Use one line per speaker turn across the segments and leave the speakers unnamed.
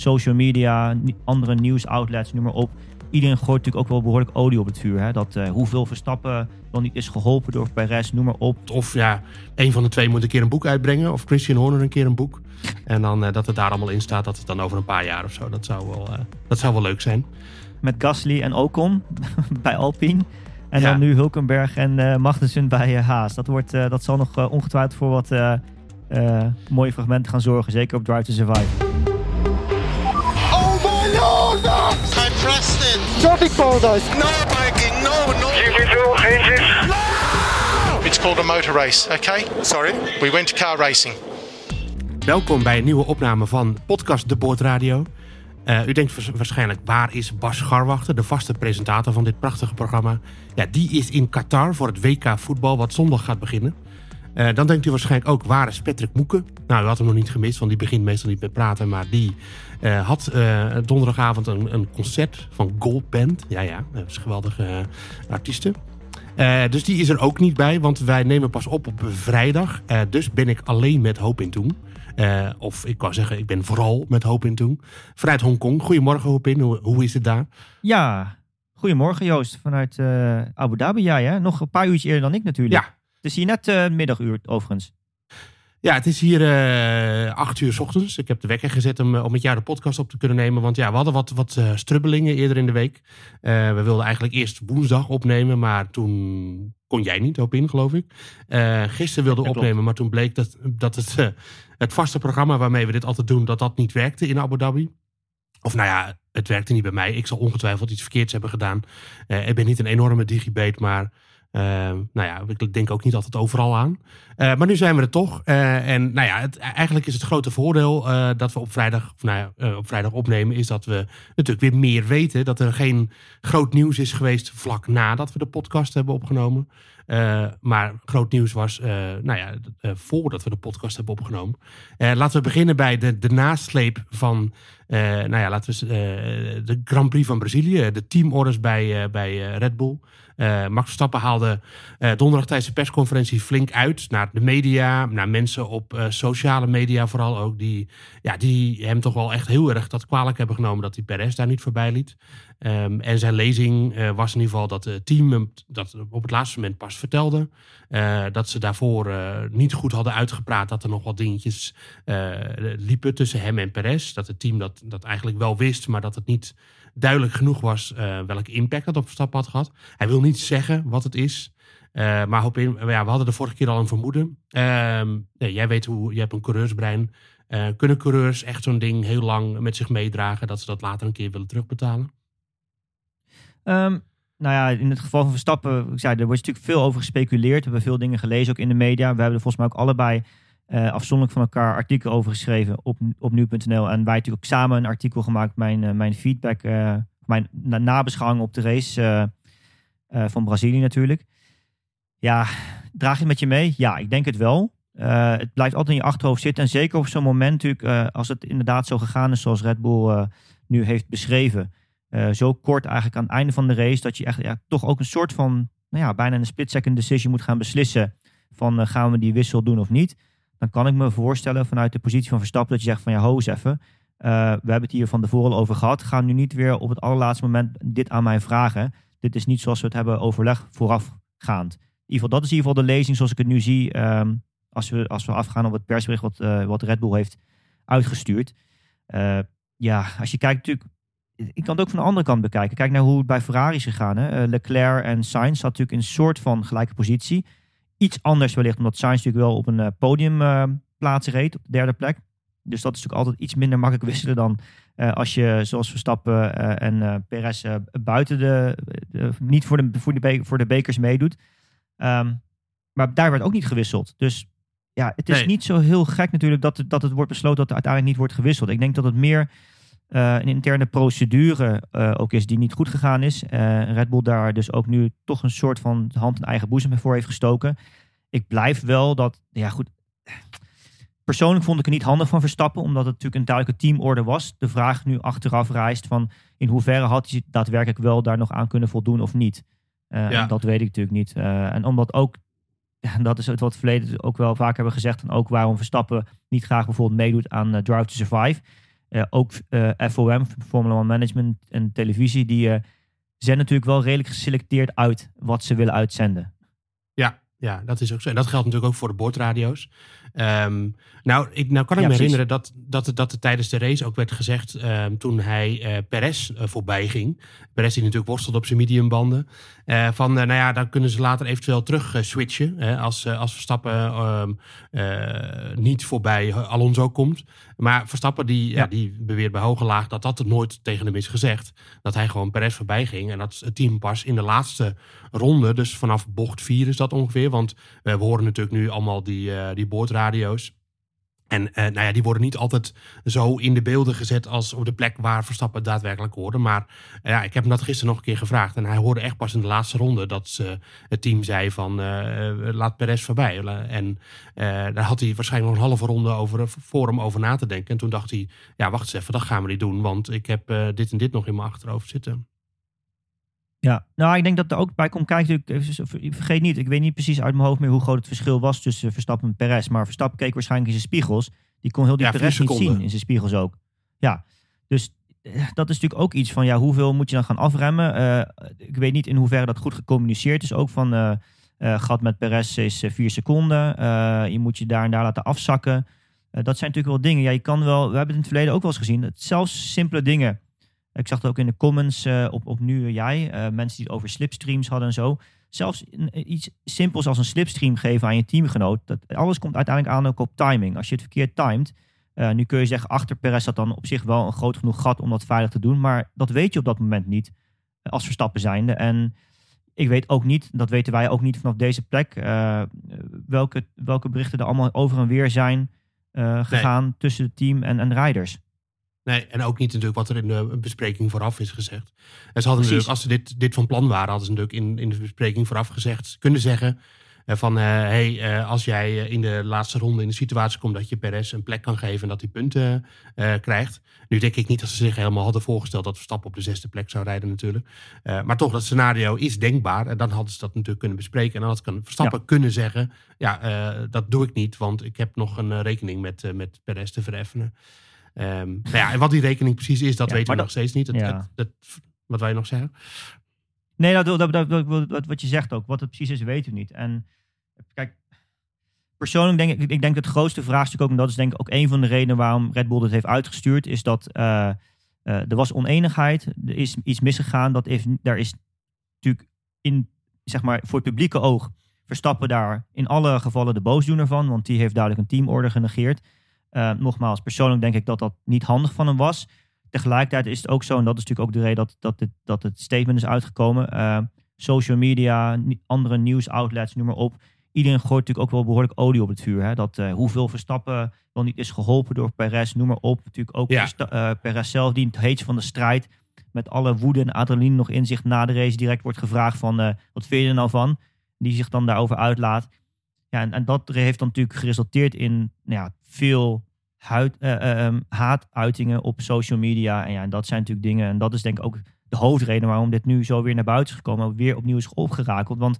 social media, andere nieuwsoutlets, noem maar op. Iedereen gooit natuurlijk ook wel behoorlijk olie op het vuur. Hè? Dat uh, hoeveel Verstappen dan niet is geholpen door Perez, noem maar op.
Of ja, een van de twee moet een keer een boek uitbrengen. Of Christian Horner een keer een boek. En dan uh, dat het daar allemaal in staat, dat het dan over een paar jaar of zo. Dat zou wel, uh, dat zou wel leuk zijn.
Met Gasly en Ocon bij Alpine. En ja. dan nu Hulkenberg en Magnussen bij Haas. Dat, wordt, dat zal nog ongetwijfeld voor wat mooie fragmenten gaan zorgen. Zeker op Drive to Survive.
It! Traffic paradise! No, Mikey, no, no!
No! It's called a motor race, okay?
Sorry?
We went to car racing.
Welkom bij een nieuwe opname van Podcast De Boordradio. Uh, u denkt waarschijnlijk, waar is Bas Scharwachter, de vaste presentator van dit prachtige programma? Ja, die is in Qatar voor het WK voetbal, wat zondag gaat beginnen. Uh, dan denkt u waarschijnlijk ook, waar is Patrick Moeken? Nou, u had hem nog niet gemist, want die begint meestal niet met praten. Maar die uh, had uh, donderdagavond een, een, concert van Gold Band. Ja, ja, dat is een geweldige artiesten. dus die is er ook niet bij, want wij nemen pas op op vrijdag. dus ben ik alleen met Hoop in Toen. of ik kan zeggen, ik ben vooral met Hoop in Toen. Vanuit Hongkong. Goedemorgen Hoop in, hoe, hoe is het daar?
Ja, goedemorgen Joost. Vanuit Abu Dhabi, ja, ja. Nog een paar uurtjes eerder dan ik natuurlijk.
Ja,
is hier net uh, middaguur overigens.
Ja, het is hier uh, acht uur s ochtends. Ik heb de wekker gezet om, om met jou de podcast op te kunnen nemen. Want ja, we hadden wat, wat uh, strubbelingen eerder in de week. Uh, we wilden eigenlijk eerst woensdag opnemen, maar toen kon jij niet op in, geloof ik. gisteren wilden we opnemen, maar toen bleek dat, dat het, het vaste programma waarmee we dit altijd doen, dat dat niet werkte in Abu Dhabi. Of nou ja, het werkte niet bij mij. Ik zal ongetwijfeld iets verkeerds hebben gedaan. ik ben niet een enorme digibate, maar nou ja, ik denk ook niet altijd overal aan. Uh, maar nu zijn we er toch. Uh, en nou ja, eigenlijk is het grote voordeel dat we op vrijdag, of nou ja, op vrijdag opnemen, is dat we natuurlijk weer meer weten. Dat er geen groot nieuws is geweest vlak nadat we de podcast hebben opgenomen. maar groot nieuws was, nou ja, voordat we de podcast hebben opgenomen. laten we beginnen bij de, de nasleep van, nou ja, laten we de Grand Prix van Brazilië. De teamorders bij, bij Red Bull. Uh, Max Verstappen haalde uh, donderdag tijdens de persconferentie flink uit naar de media, naar mensen op uh, sociale media vooral ook, die, ja, die hem toch wel echt heel erg dat kwalijk hebben genomen dat hij Perez daar niet voorbij liet. Um, en zijn lezing was in ieder geval dat het team hem dat op het laatste moment pas vertelde. dat ze daarvoor niet goed hadden uitgepraat, dat er nog wat dingetjes liepen tussen hem en Perez. Dat het team dat, dat eigenlijk wel wist, maar dat het niet duidelijk genoeg was uh, welke impact dat op Verstappen had gehad. Hij wil niet zeggen wat het is. Uh, maar in, ja, we hadden de vorige keer al een vermoeden. Uh, nee, jij weet hoe, je hebt een coureursbrein. Uh, kunnen coureurs echt zo'n ding heel lang met zich meedragen, dat ze dat later een keer willen terugbetalen?
Um, nou ja, in het geval van Verstappen, ik zei, er wordt natuurlijk veel over gespeculeerd. We hebben veel dingen gelezen, ook in de media. We hebben er volgens mij ook allebei uh, afzonderlijk van elkaar artikel over geschreven op, op nu.nl. En wij natuurlijk ook samen een artikel gemaakt, mijn, uh, mijn feedback, uh, mijn na nabeschouwing op de race van Brazilië natuurlijk. Ja, draag je met je mee? Ja, ik denk het wel. het blijft altijd in je achterhoofd zitten. En zeker op zo'n moment natuurlijk, als het inderdaad zo gegaan is zoals Red Bull nu heeft beschreven. zo kort eigenlijk aan het einde van de race, dat je echt ja, toch ook een soort van, nou ja, bijna een split-second decision moet gaan beslissen. Van gaan we die wissel doen of niet dan kan ik me voorstellen vanuit de positie van Verstappen dat je zegt van ja, ho eens even. Uh, we hebben het hier van tevoren over gehad. Ga nu niet weer op het allerlaatste moment dit aan mij vragen. Dit is niet zoals we het hebben overleg voorafgaand. In ieder geval, dat is in ieder geval de lezing zoals ik het nu zie. Um, als, we, als we afgaan op het persbericht wat, uh, wat Red Bull heeft uitgestuurd. Uh, ja, als je kijkt natuurlijk... Ik kan het ook van de andere kant bekijken. Kijk naar hoe het bij Ferrari is gegaan. Hè? Leclerc en Sainz zat natuurlijk in een soort van gelijke positie. Iets anders wellicht, omdat Sainz natuurlijk wel op een uh, podium uh, plaats reed, op de derde plek. Dus dat is natuurlijk altijd iets minder makkelijk wisselen dan uh, als je, zoals Verstappen en Perez, buiten de, de, niet voor de, voor, de voor de bekers meedoet. Um, maar daar werd ook niet gewisseld. Dus ja, het is nee. niet zo heel gek natuurlijk dat het, dat het wordt besloten dat er uiteindelijk niet wordt gewisseld. Ik denk dat het meer uh, een interne procedure uh, ook is die niet goed gegaan is. Uh, Red Bull daar dus ook nu toch een soort van hand in eigen boezem voor heeft gestoken. Ik blijf wel dat, ja goed. Persoonlijk vond ik het niet handig van Verstappen, omdat het natuurlijk een duidelijke teamorde was. De vraag nu achteraf reist van in hoeverre had hij daadwerkelijk wel daar nog aan kunnen voldoen of niet. Ja. Dat weet ik natuurlijk niet. en omdat ook, dat is het wat verleden ook wel vaak hebben gezegd, en ook waarom Verstappen niet graag bijvoorbeeld meedoet aan Drive to Survive eh, ook eh, FOM, Formula One Management en televisie, die eh, zijn natuurlijk wel redelijk geselecteerd uit wat ze willen uitzenden.
Ja, ja, dat is ook zo. En dat geldt natuurlijk ook voor de boordradio's. Ehm, nou, ik, nou kan ik
Ja,
me
precies.
herinneren dat, dat, dat er tijdens de race ook werd gezegd... ehm, toen hij eh Perez eh, voorbij ging... Perez die natuurlijk worstelde op zijn mediumbanden... eh, van, nou ja, dan kunnen ze later eventueel terug switchen... Als, als Verstappen ehm, eh, niet voorbij Alonso komt. Maar Verstappen die, ja. Die beweert bij hoge laag... dat dat nooit tegen hem is gezegd. Dat hij gewoon Perez voorbij ging... en dat het team pas in de laatste ronde... dus vanaf bocht 4 is dat ongeveer... want we horen natuurlijk nu allemaal die, die boordradio's. En eh, nou ja, die worden niet altijd zo in de beelden gezet als op de plek waar Verstappen daadwerkelijk hoorde. Maar eh, ja, ik heb hem dat gisteren nog een keer gevraagd. En hij hoorde echt pas in de laatste ronde dat ze, het team zei van eh, eh, laat Perez voorbij. En eh, daar had hij waarschijnlijk nog een halve ronde over, voor over na te denken. En toen dacht hij, ja wacht eens even, dat gaan we niet doen. Want ik heb eh, dit en dit nog in mijn achterhoofd zitten.
Ja, nou, ik denk dat er ook bij komt kijken. Vergeet niet, ik weet niet precies uit mijn hoofd meer hoe groot het verschil was tussen Verstappen en Perez. Maar Verstappen keek waarschijnlijk in zijn spiegels. Die kon heel die
Ja,
Perez niet zien in zijn spiegels ook. Ja, dus eh, dat is natuurlijk ook iets van, ja, hoeveel moet je dan gaan afremmen? Eh, ik weet niet in hoeverre dat goed gecommuniceerd is. Ook van, eh, gat met Perez is vier seconden. Je moet je daar en daar laten afzakken. Dat zijn natuurlijk wel dingen. Ja, je kan wel, we hebben het in het verleden ook wel eens gezien. Dat zelfs simpele dingen. Ik zag het ook in de comments eh, op, op nu en jij. eh, mensen die het over slipstreams hadden en zo. Zelfs iets simpels als een slipstream geven aan je teamgenoot. Dat, alles komt uiteindelijk aan ook op timing. Als je het verkeerd timed. eh, nu kun je zeggen, achter Perez zat dan op zich wel een groot genoeg gat om dat veilig te doen. Maar dat weet je op dat moment niet. eh, Als Verstappen zijnde. En ik weet ook niet, dat weten wij ook niet vanaf deze plek. eh, welke, welke berichten er allemaal over en weer zijn eh, gegaan tussen het team en, en rijders.
Nee, en ook niet natuurlijk wat er in de bespreking vooraf is gezegd. En ze hadden
Precies.
natuurlijk, als ze dit, dit van plan waren, hadden ze natuurlijk in, in de bespreking vooraf gezegd, kunnen zeggen eh, van, eh, hey, eh, als jij in de laatste ronde in de situatie komt dat je Perez een plek kan geven en dat hij punten krijgt. Nu denk ik niet dat ze zich helemaal hadden voorgesteld dat Verstappen op de zesde plek zou rijden natuurlijk. Maar toch, dat scenario is denkbaar. En dan hadden ze dat natuurlijk kunnen bespreken. En dan had Verstappen kunnen zeggen, ja, dat doe ik niet, want ik heb nog een rekening met, met Perez te vereffenen. Ehm, nou ja, en wat die rekening precies is, dat
Ja,
weten we nog steeds niet. Het,
ja.
het- het- wat wij nog zeggen.
Nee, dat, dat, dat, dat- wat, wat je zegt ook. Wat het precies is, weten we niet. En kijk, persoonlijk denk ik, ik denk dat het grootste vraagstuk ook, en dat is denk ik ook een van de redenen waarom Red Bull dit heeft uitgestuurd, is dat eh, eh, er was oneenigheid, er is iets misgegaan. Dat is, daar is natuurlijk in, zeg maar, voor het publieke oog Verstappen daar in alle gevallen de boosdoener van, want die heeft duidelijk een teamorde genegeerd. Eh, nogmaals, persoonlijk denk ik dat dat niet handig van hem was. Tegelijkertijd is het ook zo, en dat is natuurlijk ook de reden dat, dat, het, dat het statement is uitgekomen. eh, social media, andere nieuwsoutlets, noem maar op. Iedereen gooit natuurlijk ook wel behoorlijk olie op het vuur. Hè? Dat eh, hoeveel Verstappen wel niet is geholpen door Perez, noem maar op. Natuurlijk ook
Ja.
Perez zelf, die in het heetst van de strijd met alle woede en adrenaline nog in zich na de race direct wordt gevraagd van wat vind je er nou van? Die zich dan daarover uitlaat. Ja, en, dat heeft dan natuurlijk geresulteerd in nou ja, veel huid, eh, eh, ehm, haatuitingen op social media. En ja, en dat zijn natuurlijk dingen. En dat is denk ik ook de hoofdreden waarom dit nu zo weer naar buiten is gekomen. Weer opnieuw is opgerakeld. Want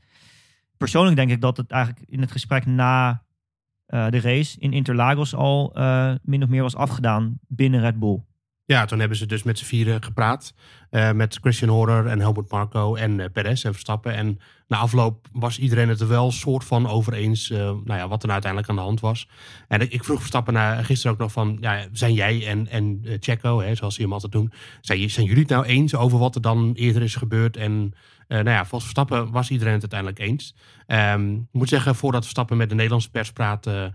persoonlijk denk ik dat het eigenlijk in het gesprek na eh, de race in Interlagos al eh, min of meer was afgedaan binnen Red Bull.
Ja, toen hebben ze dus met z'n vieren gepraat. met Christian Horner en Helmut Marco en Perez en Verstappen. En na afloop was iedereen het er wel soort van over eens. eh, nou ja, wat er nou uiteindelijk aan de hand was. En ik, vroeg Verstappen gisteren ook nog van... Ja, zijn jij en, en eh, Checo, hè, zoals ze hem altijd doen... Zijn, zijn jullie het nou eens over wat er dan eerder is gebeurd? En eh, nou ja, volgens Verstappen was iedereen het uiteindelijk eens. Ehm, ik moet zeggen, voordat Verstappen met de Nederlandse pers praatte...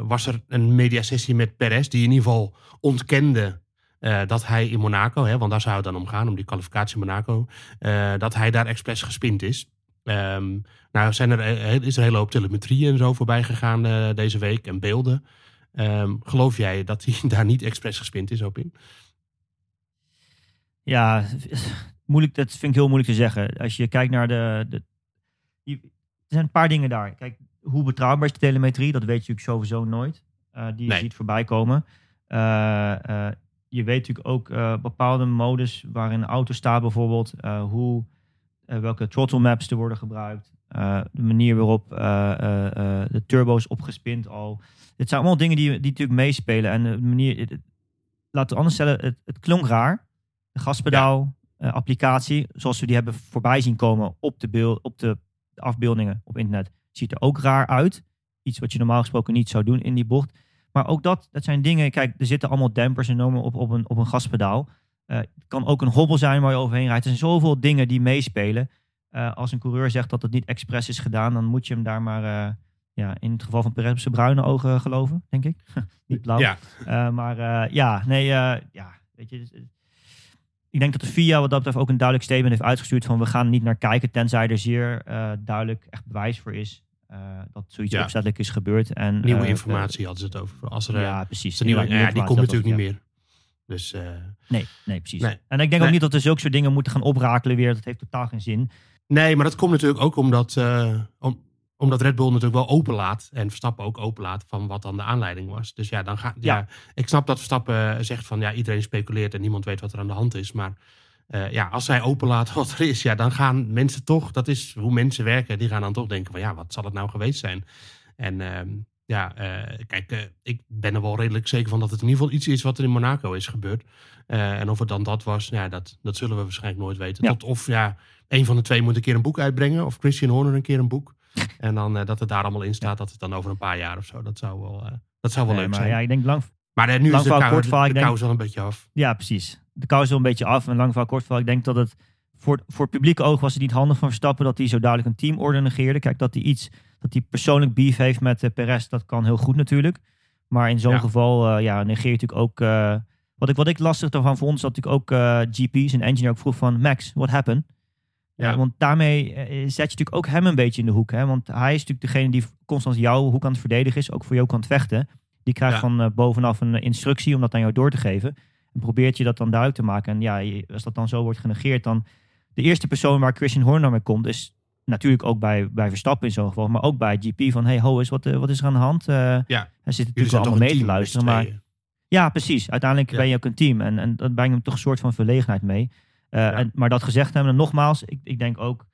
was er een mediasessie met Perez... die in ieder geval ontkende... eh, dat hij in Monaco, hè, want daar zou het dan om gaan, om die kwalificatie in Monaco, eh, dat hij daar expres gespind is. Ehm, nou zijn er, eh, is er een hele hoop telemetrie en zo voorbij gegaan deze week en beelden. Ehm, geloof jij dat hij daar niet expres gespind is op in?
Ja, moeilijk, dat vind ik heel moeilijk te zeggen. Als je kijkt naar de. de je- er zijn een paar dingen daar. Kijk, hoe betrouwbaar is de telemetrie? Dat weet je natuurlijk sowieso nooit. die je
Nee.
ziet voorbij komen. Eh, je weet natuurlijk ook eh, bepaalde modus waarin een auto staat, bijvoorbeeld. eh, hoe, eh, welke throttle maps er worden gebruikt. de manier waarop de turbo's opgespind al. Dit zijn allemaal dingen die, die natuurlijk meespelen. En de manier. het- laten we anders stellen, het, het klonk raar. De gaspedaal applicatie, zoals we die hebben voorbij zien komen op de, beeld, op de afbeeldingen op internet, ziet er ook raar uit. Iets wat je normaal gesproken niet zou doen in die bocht. Maar ook dat, dat zijn dingen, kijk, er zitten allemaal dampers en op, op, een, op een gaspedaal. Eh, het kan ook een hobbel zijn waar je overheen rijdt. Er zijn zoveel dingen die meespelen. Eh, als een coureur zegt dat het niet expres is gedaan, dan moet je hem daar maar, eh, ja, in het geval van Perez, op zijn bruine ogen geloven, denk ik. niet blauw.
Ja,
maar ja, nee, ja, weet je. dus, ik denk dat de FIA wat dat betreft ook een duidelijk statement heeft uitgestuurd van we gaan niet naar kijken tenzij er zeer duidelijk echt bewijs voor is eh, dat zoiets
Ja.
opzettelijk is gebeurd. En,
nieuwe
eh,
informatie hadden ze het over. Als er,
eh,
eh,
ja, precies.
er nieuwe, ja, die komt natuurlijk niet meer. Dus
ja. Nee, nee, precies.
Nee.
En ik denk ook niet dat er zulke soort dingen moeten gaan oprakelen weer. Dat heeft totaal geen zin.
nee, maar dat komt natuurlijk ook omdat, om, omdat Red Bull natuurlijk wel openlaat. En Verstappen ook openlaat van wat dan de aanleiding was. Dus ja, dan gaat. Ja.
Ja.
ik snap dat Verstappen zegt van ja, iedereen speculeert en niemand weet wat er aan de hand is. Maar eh, ja, als zij openlaat wat er is, ja, dan gaan mensen toch, dat is hoe mensen werken, die gaan dan toch denken van ja, wat zal het nou geweest zijn? En ehm, ja, eh, kijk, eh, ik ben er wel redelijk zeker van dat het in ieder geval iets is wat er in Monaco is gebeurd. En of het dan dat was, ja, dat, dat zullen we waarschijnlijk nooit weten.
Ja.
Tot of ja, een van de twee moet een keer een boek uitbrengen, of Christian Horner een keer een boek. En dan dat het daar allemaal in staat, dat het dan over een paar jaar of zo, dat zou wel, dat zou wel
Nee,
leuk
maar
zijn.
ja, ik denk lang,
maar eh, nu
lang
is de, kou, de, de
ik denk-
kou is wel een beetje af.
Ja, precies. De kou is wel een beetje af. En lang verhaal kort verhaal. Ik denk dat het voor, voor het publieke oog was het niet handig van Verstappen dat hij zo duidelijk een teamorde negeerde. Kijk, dat hij iets, dat hij persoonlijk beef heeft met uh, Perez, dat kan heel goed natuurlijk. Maar in zo'n
Ja.
geval uh, ja, negeer je natuurlijk ook... Uh, wat, ik, wat ik lastig daarvan vond, is dat natuurlijk ook uh, GP, zijn engineer, ook vroeg van... Max, what happened?
Ja.
want daarmee eh, zet je natuurlijk ook hem een beetje in de hoek. Hè? Want hij is natuurlijk degene die constant jouw hoek aan het verdedigen is. Ook voor jou kan het vechten. Die krijgt
Ja.
van uh, bovenaf een instructie om dat aan jou door te geven. En probeert je dat dan duidelijk te maken. En ja, je- als dat dan zo wordt genegeerd, dan... De eerste persoon waar Christian Horner mee komt, is natuurlijk ook bij, bij Verstappen in zo'n geval. Maar ook bij GP van, hey ho, is wat, eh, wat is er aan de hand? Eh,
Ja.
Hij zit natuurlijk allemaal mee te luisteren. Maar ja, precies. Uiteindelijk
Ja.
ben je ook een team. En, en dat brengt hem toch een soort van verlegenheid mee. Uh, en, maar dat gezegd hebben, en nogmaals, ik, ik denk ook...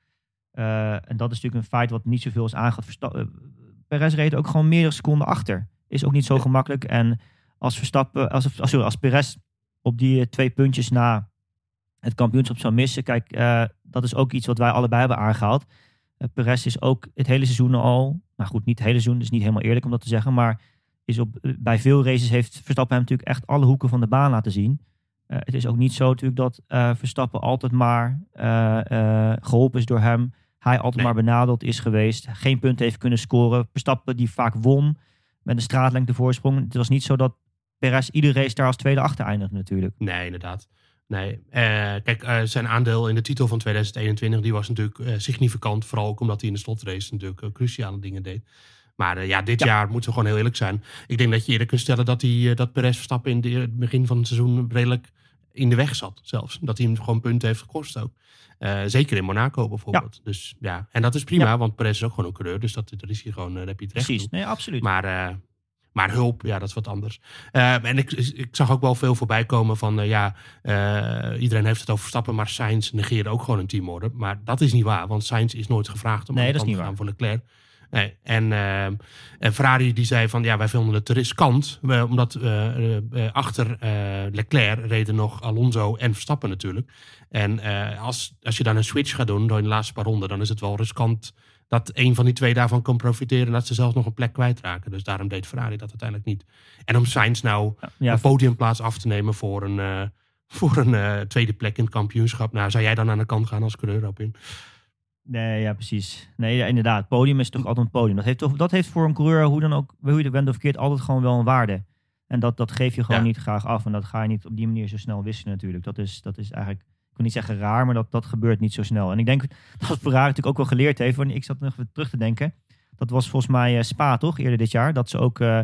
Uh, en dat is natuurlijk een feit wat niet zoveel is aangehaald. Uh, Perez reed ook gewoon meerdere seconden achter. Is ook niet zo gemakkelijk. En als Verstappen, als, als, sorry, als Perez op die uh, twee puntjes na het kampioenschap zou missen. Kijk, uh, dat is ook iets wat wij allebei hebben aangehaald. Uh, Perez is ook het hele seizoen al, nou goed, niet het hele seizoen, dus niet helemaal eerlijk om dat te zeggen, maar is op, bij veel races heeft Verstappen hem natuurlijk echt alle hoeken van de baan laten zien. Uh, het is ook niet zo natuurlijk dat Verstappen altijd maar geholpen is door hem. Hij altijd
Nee.
maar benadeeld is geweest. Geen punt heeft kunnen scoren. Verstappen die vaak won met een straatlengte voorsprong. Het was niet zo dat Perez iedere race daar als tweede achter eindigde natuurlijk.
Nee, inderdaad. Nee. Eh, kijk, eh, zijn aandeel in de titel van 2021 die was natuurlijk eh, significant. Vooral ook omdat hij in de slotrace natuurlijk cruciale dingen deed. Maar ja, dit
Ja.
jaar moeten we gewoon heel eerlijk zijn. Ik denk dat je eerder kunt stellen dat, hij, dat Perez Verstappen in het begin van het seizoen redelijk in de weg zat zelfs. Dat hij hem gewoon punten heeft gekost ook. Eh, zeker in Monaco bijvoorbeeld. Dus ja, en dat is prima, want Perez is ook gewoon een coureur. Dus dat, dat is hier gewoon, eh, daar heb je het recht
Precies,
toe.
nee, absoluut.
Maar, eh, maar hulp, ja, dat is wat anders. En ik, ik zag ook wel veel voorbij komen van, ja, iedereen heeft het over Verstappen, maar Sainz negeerde ook gewoon een teamorder. Maar dat is niet waar, want Sainz is nooit gevraagd om
Nee,
aan de
dat is
kant
niet
te gaan voor Leclerc. Nee, en, eh, en Ferrari die zei van, ja, wij vonden het te riskant, eh, omdat eh, eh, achter Leclerc reden nog Alonso en Verstappen natuurlijk. En als, als je dan een switch gaat doen door in de laatste paar ronden, dan is het wel riskant dat een van die twee daarvan kan profiteren en dat ze zelfs nog een plek kwijtraken. Dus daarom deed Ferrari dat uiteindelijk niet. En om Sainz nou
ja,
een podiumplaats af te nemen voor een, voor een tweede plek in het kampioenschap. Nou, zou jij dan aan de kant gaan als coureur op in?
Nee, ja, precies. Nee, ja, inderdaad. Podium is toch altijd een podium. Dat heeft, toch, dat heeft voor een coureur, hoe, dan ook, hoe je het bent of verkeerd, altijd gewoon wel een waarde. En dat, dat geef je gewoon
Ja.
niet graag af. En dat ga je niet op die manier zo snel wisselen natuurlijk. Dat is, dat is eigenlijk, ik wil niet zeggen raar, maar dat, dat gebeurt niet zo snel. En ik denk dat Ferrari natuurlijk ook wel geleerd heeft. Want ik zat nog even terug te denken. Dat was volgens mij eh, Spa toch, eerder dit jaar. Dat ze ook eh,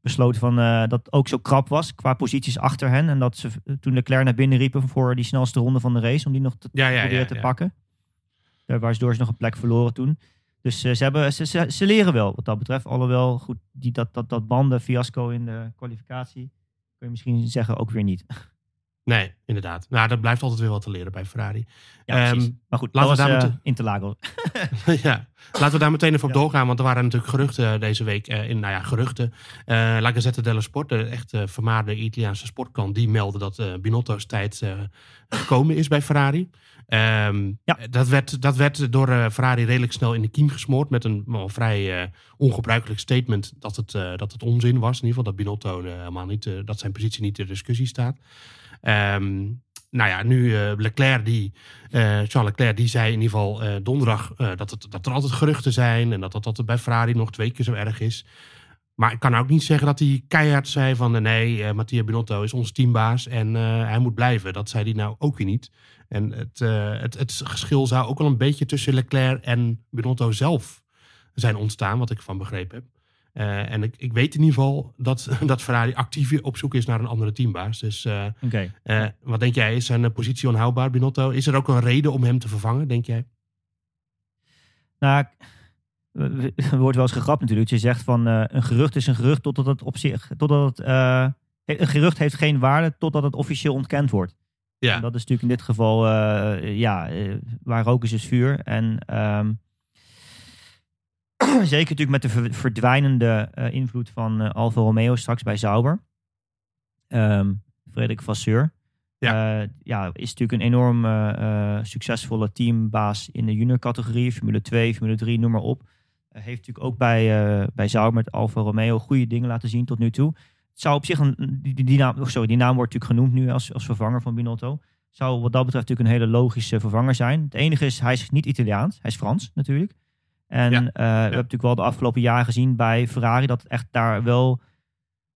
besloten van, eh, dat ook zo krap was qua posities achter hen. En dat ze toen Leclerc naar binnen riepen voor die snelste ronde van de race. Om die nog te
Ja,
proberen te pakken. Waardoor ze nog een plek verloren toen. Dus eh, ze, hebben, ze, ze leren wel wat dat betreft. Alhoewel, goed, die, dat, dat, dat banden fiasco in de kwalificatie kun je misschien zeggen ook weer niet.
Nee, inderdaad. Nou, dat blijft altijd weer wat te leren bij Ferrari.
Ja.
Ehm,
maar goed,
laten we daar
eh,
moeten-
Interlagos.
ja, laten we daar meteen even op
Ja.
doorgaan. Want er waren natuurlijk geruchten deze week. eh, in, nou ja, geruchten. Eh La Gazzetta dello Sport, de echt eh, vermaarde Italiaanse sportkrant. Die meldde dat eh, Binotto's tijd eh, gekomen is bij Ferrari. Ehm,
Ja.
dat, werd, dat werd door eh, Ferrari redelijk snel in de kiem gesmoord. Met een wel vrij eh, ongebruikelijk statement dat het, eh, dat het onzin was. In ieder geval dat Binotto eh, helemaal niet, eh, dat zijn positie niet ter discussie staat. Ehm, nou ja, nu eh, Leclerc, die, eh, Charles Leclerc, die zei in ieder geval eh, donderdag dat, dat er altijd geruchten zijn. En dat dat bij Ferrari nog twee keer zo erg is. Maar ik kan ook niet zeggen dat hij keihard zei van nee, Mattia Binotto is onze teambaas en hij moet blijven. Dat zei hij nou ook weer niet. En het, het, het geschil zou ook wel een beetje tussen Leclerc en Binotto zelf zijn ontstaan, wat ik van begrepen heb. Eh, en ik, ik weet in ieder geval dat, dat Ferrari actief op zoek is naar een andere teambaas. Dus eh, eh, wat denk jij, is zijn positie onhoudbaar, Binotto? Is er ook een reden om hem te vervangen, denk jij?
Nou, er wordt wel eens gegrapt natuurlijk. Je zegt van een gerucht is een gerucht totdat het op zich, totdat het, een gerucht heeft geen waarde totdat het officieel ontkend wordt.
Ja,
En dat is natuurlijk in dit geval, ja, waar rook is, is vuur. En ehm, zeker natuurlijk met de ver- verdwijnende eh, invloed van eh, Alfa Romeo straks bij Sauber. Ehm Frederik Vasseur.
Ja.
ja, is natuurlijk een enorm succesvolle teambaas in de junior categorie. Formule 2, Formule 3, noem maar op. Heeft natuurlijk ook bij, bij Sauber met Alfa Romeo goede dingen laten zien tot nu toe. Het zou op zich een, die, die, die naam, oh, sorry, die naam wordt natuurlijk genoemd nu als, als vervanger van Binotto. Zou wat dat betreft natuurlijk een hele logische vervanger zijn. Het enige is, hij is niet Italiaans, hij is Frans natuurlijk. En
Ja,
eh, we hebben natuurlijk wel de afgelopen jaren gezien bij Ferrari dat het echt daar wel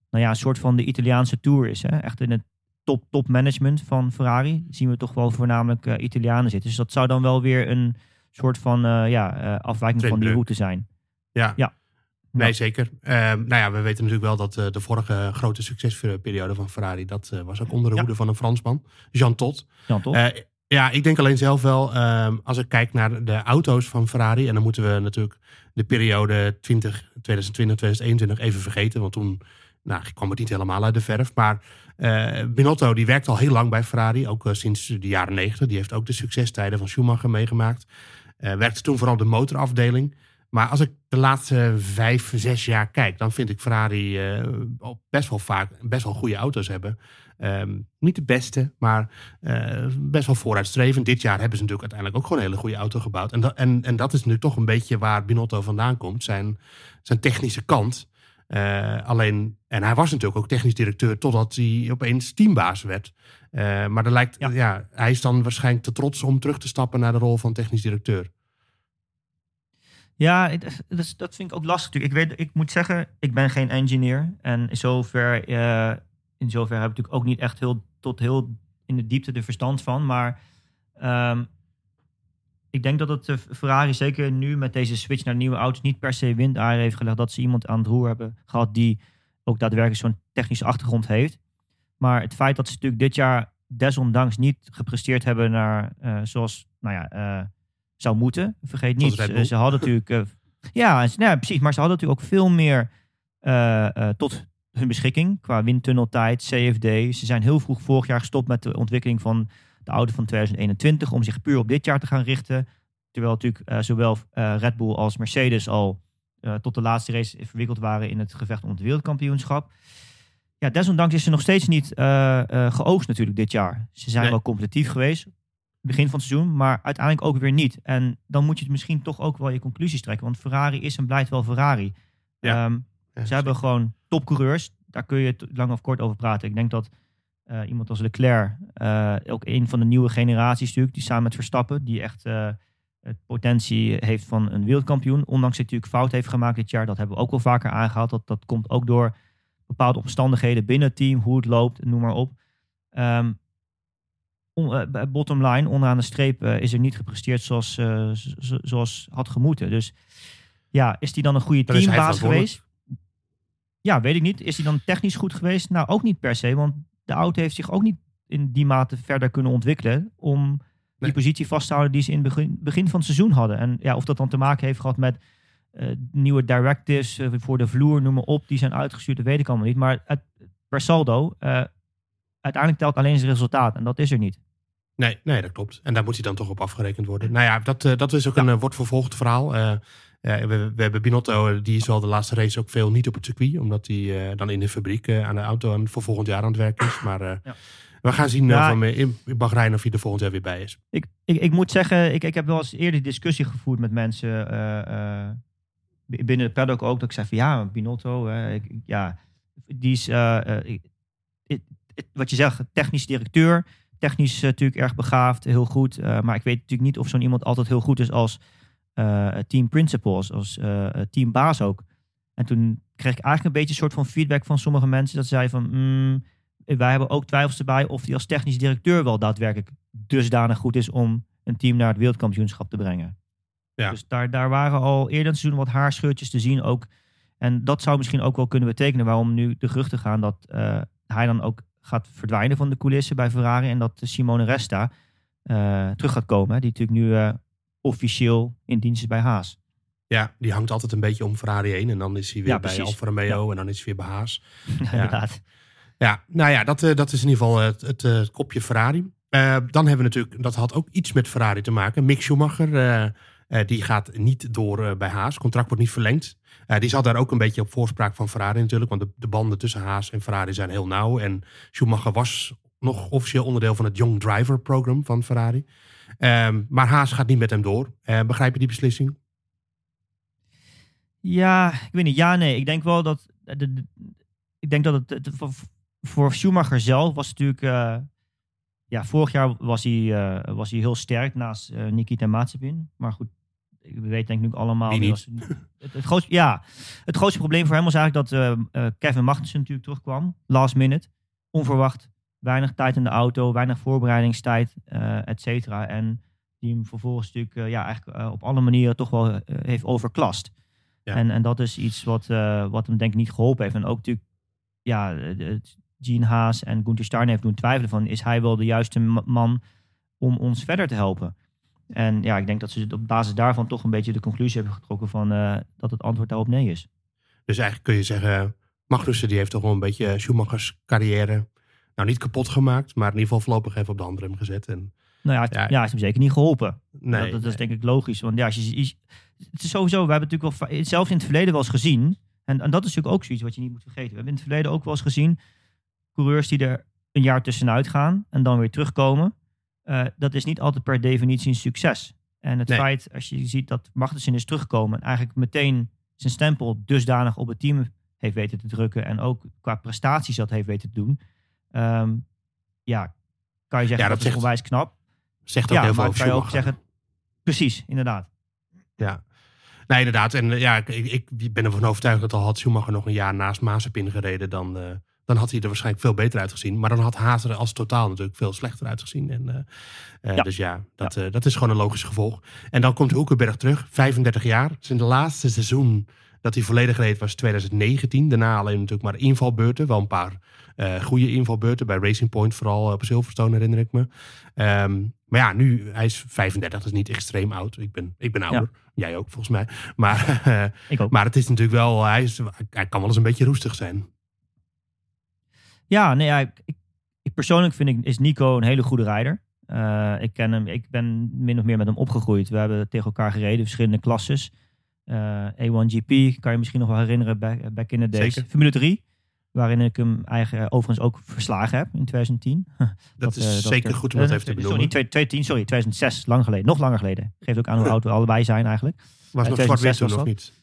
nou ja, een soort van de Italiaanse tour is. Hè? Echt in het top, top management van Ferrari zien we toch wel voornamelijk eh, Italianen zitten. Dus dat zou dan wel weer een soort van eh, ja, afwijking van die route zijn.
ja.
Ja.
Nee,
Ja.
zeker. Ehm, nou ja, we weten natuurlijk wel dat de vorige grote succesperiode van Ferrari, dat was ook onder de hoede van een Fransman, Jean Todt.
Jan, toch?
Ja, ik denk alleen zelf wel, ehm, als ik kijk naar de auto's van Ferrari, en dan moeten we natuurlijk de periode 20, 2020, 2021 even vergeten, want toen nou, kwam het niet helemaal uit de verf. Maar eh, Binotto, die werkt al heel lang bij Ferrari, ook eh, sinds de jaren 90. Die heeft ook de succestijden van Schumacher meegemaakt. Eh, werkte toen vooral de motorafdeling. Maar als ik de laatste vijf, zes jaar kijk, dan vind ik Ferrari best wel vaak best wel goede auto's hebben. Ehm, niet de beste, maar eh, best wel vooruitstrevend. Dit jaar hebben ze natuurlijk uiteindelijk ook gewoon een hele goede auto gebouwd. En, dat en, en dat is nu toch een beetje waar Binotto vandaan komt, zijn, zijn technische kant. Eh, alleen, en hij was natuurlijk ook technisch directeur totdat hij opeens teambaas werd. Eh, maar er lijkt,
Ja.
ja. hij is dan waarschijnlijk te trots om terug te stappen naar de rol van technisch directeur.
Ja, dat, vind ik ook lastig natuurlijk. Ik, weet, ik moet zeggen, ik ben geen engineer. En in zover, in zover heb ik natuurlijk ook niet echt heel, tot heel in de diepte de verstand van. Maar ehm, ik denk dat het eh, Ferrari zeker nu met deze switch naar nieuwe auto's niet per se windeieren heeft gelegd. Dat ze iemand aan het roer hebben gehad die ook daadwerkelijk zo'n technische achtergrond heeft. Maar het feit dat ze natuurlijk dit jaar desondanks niet gepresteerd hebben naar eh, zoals, nou ja, eh, zou moeten. Vergeet niet, ze, ze hadden natuurlijk, ja, nou ja, precies, maar ze hadden natuurlijk ook veel meer tot hun beschikking qua windtunneltijd, CFD. Ze zijn heel vroeg vorig jaar gestopt met de ontwikkeling van de auto van 2021 om zich puur op dit jaar te gaan richten. Terwijl natuurlijk eh, zowel eh, Red Bull als Mercedes al eh, tot de laatste race verwikkeld waren in het gevecht om het wereldkampioenschap. Ja, desondanks is ze nog steeds niet geoogst natuurlijk dit jaar. Ze zijn
Nee.
wel competitief geweest, begin van het seizoen, maar uiteindelijk ook weer niet. En dan moet je het misschien toch ook wel je conclusies trekken, want Ferrari is en blijft wel Ferrari.
Ja.
Ehm,
Ja,
ze hebben gewoon topcoureurs. Daar kun je lang of kort over praten. Ik denk dat eh, iemand als Leclerc, eh, ook een van de nieuwe generaties natuurlijk, die samen met Verstappen, die echt eh, het potentie heeft van een wereldkampioen. Ondanks dat hij natuurlijk fout heeft gemaakt dit jaar. Dat hebben we ook wel vaker aangehaald. Dat, dat komt ook door bepaalde omstandigheden binnen het team, hoe het loopt, noem maar op. Ehm, on- eh, bottom line, onderaan de streep, is er niet gepresteerd zoals, zoals had gemoeten. Dus ja, is hij dan een goede
hij
teambaas geweest? Ja, weet ik niet. Is hij dan technisch goed geweest? Nou, ook niet per se, want de auto heeft zich ook niet in die mate verder kunnen ontwikkelen om
Nee.
die positie vast te houden die ze in het begin, begin van het seizoen hadden. En ja, of dat dan te maken heeft gehad met eh, nieuwe directives eh, voor de vloer, noem maar op, die zijn uitgestuurd, dat weet ik allemaal niet. Maar het, per saldo, eh, uiteindelijk telt alleen zijn resultaat. En dat is er niet.
Nee, nee, dat klopt. En daar moet hij dan toch op afgerekend worden. Nou ja, dat, dat is ook een wordt vervolgd verhaal. Ja, we, we hebben Binotto, eh, die is wel de laatste race ook veel niet op het circuit. Omdat hij eh, dan in de fabriek eh, aan de auto aan, voor volgend jaar aan het werk is. Maar eh,
Ja.
we gaan zien
Ja.
van, in, in Bahrein of hij er volgend jaar weer bij is.
Ik, ik, ik moet zeggen, ik, ik heb wel eens eerder discussie gevoerd met mensen eh, eh, binnen de paddock ook. Dat ik zei van ja, Binotto, ik, ja, die is, ik- wat je zegt, technisch directeur. Technisch natuurlijk erg begaafd, heel goed. eh, maar ik weet natuurlijk niet of zo'n iemand altijd heel goed is als team principal, als, eh, teambaas ook. En toen kreeg ik eigenlijk een beetje een soort van feedback van sommige mensen. Dat zeiden van, mm, wij hebben ook twijfels erbij of hij als technisch directeur wel daadwerkelijk dusdanig goed is om een team naar het wereldkampioenschap te brengen.
Ja.
Dus daar, daar waren al eerder het seizoen wat haarscheurtjes te zien ook. En dat zou misschien ook wel kunnen betekenen waarom nu de geruchten gaan dat eh, hij dan ook gaat verdwijnen van de coulissen bij Ferrari. En dat Simone Resta eh, terug gaat komen. Die natuurlijk nu eh, officieel in dienst is bij Haas.
Ja, die hangt altijd een beetje om Ferrari heen. En dan is hij weer
Ja,
bij. Alfa Romeo en dan is hij weer bij Haas.
Inderdaad.
Ja, nou ja, dat, eh, dat is in ieder geval het, het, eh, kopje Ferrari. Eh, dan hebben we natuurlijk, dat had ook iets met Ferrari te maken. Mick Schumacher, die gaat niet door bij Haas. Contract wordt niet verlengd. Die zat daar ook een beetje op voorspraak van Ferrari natuurlijk. Want de, de banden tussen Haas en Ferrari zijn heel nauw. En Schumacher was nog officieel onderdeel van het Young Driver Program van Ferrari. Ehm, maar Haas gaat niet met hem door. Eh, begrijp je die beslissing?
Ja, ik weet niet. Ja, nee. Ik denk wel dat. De, de- ik denk dat het, het- voor, voor Schumacher zelf was het natuurlijk. eh, ja, vorig jaar was hij, eh, was hij heel sterk naast eh, Nikita Mazepin. Maar goed, we weten denk ik nu allemaal. Was- het, het, grootste, ja, het grootste probleem voor hem was eigenlijk dat eh, eh, Kevin Magnussen natuurlijk terugkwam. Last minute. Onverwacht. Weinig tijd in de auto. Weinig voorbereidingstijd, eh et cetera. En die hem vervolgens natuurlijk eh, ja, eigenlijk, eh, op alle manieren toch wel heeft overklast.
Ja.
En, en dat is iets wat, wat hem denk ik niet geholpen heeft. En ook natuurlijk, ja, Gene Haas en Gunther Steiner heeft doen twijfelen van, is hij wel de juiste ma- man om ons verder te helpen? En ja, ik denk dat ze op basis daarvan toch een beetje de conclusie hebben getrokken van dat het antwoord daarop nee is.
Dus eigenlijk kun je zeggen, Magnussen die heeft toch wel een beetje Schumachers carrière... Nou, niet kapot gemaakt, maar in ieder geval voorlopig even op de handrem gezet. En,
Nou ja, het,
Ja.
ja. is hem zeker niet geholpen.
nee,
dat, dat is denk ik logisch. Want ja, als je, het is sowieso, we hebben natuurlijk wel, zelfs in het verleden wel eens gezien. En, en dat is natuurlijk ook zoiets wat je niet moet vergeten. We hebben in het verleden ook wel eens gezien coureurs die er een jaar tussenuit gaan en dan weer terugkomen. Eh, dat is niet altijd per definitie een succes. En het
Nee.
feit, als je ziet dat Magnussen is teruggekomen en eigenlijk meteen zijn stempel dusdanig op het team heeft weten te drukken en ook qua prestaties dat heeft weten te doen. Ehm, ja, kan je zeggen
Ja,
dat,
dat
is
zegt-
onwijs knap.
Zegt ook
Ja,
heel veel
maar
over
kan je ook zeggen, precies, inderdaad.
Ja. Nee, inderdaad. En eh, ja, ik, ik, ben ervan overtuigd dat al had Schumacher nog een jaar naast Mazepin gereden, dan, eh, dan had hij er waarschijnlijk veel beter uitgezien. Maar dan had Haas er als totaal natuurlijk veel slechter uitgezien. En, eh,
Ja.
Dus ja, dat, dat is gewoon een logisch gevolg. En dan komt Hulkenberg terug, 35 jaar. Het is in de laatste seizoen dat hij volledig reed was 2019. Daarna alleen natuurlijk maar invalbeurten. Wel een paar eh goede invalbeurten. Bij Racing Point vooral eh, op Silverstone herinner ik me. Ehm, maar ja, nu, hij is 35, dat is niet extreem oud. Ik ben, ik ben ouder. Jij ook, volgens mij. Maar, eh,
Ik ook.
maar het is natuurlijk wel, hij, is, hij kan wel eens een beetje roestig zijn.
Ja, nee, ja, ik, ik, ik persoonlijk vind ik, is Nico een hele goede rijder. Ik ken hem, ik ben min of meer met hem opgegroeid. We hebben tegen elkaar gereden, verschillende klasses. Eh, A1GP, kan je misschien nog wel herinneren, back, back in the days.
Zeker.
Formule 3, waarin ik hem eigen, overigens ook verslagen heb in 2010.
Dat, is
eh,
zeker
er-
goed om dat
eh,
even te
Sorry,
benoemen.
niet 2010, sorry, 2006, lang geleden. Nog langer geleden. Geeft ook aan hoe oud we allebei zijn eigenlijk.
was nog
eh,
zwart-wit
2006
toen,
dat.
niet?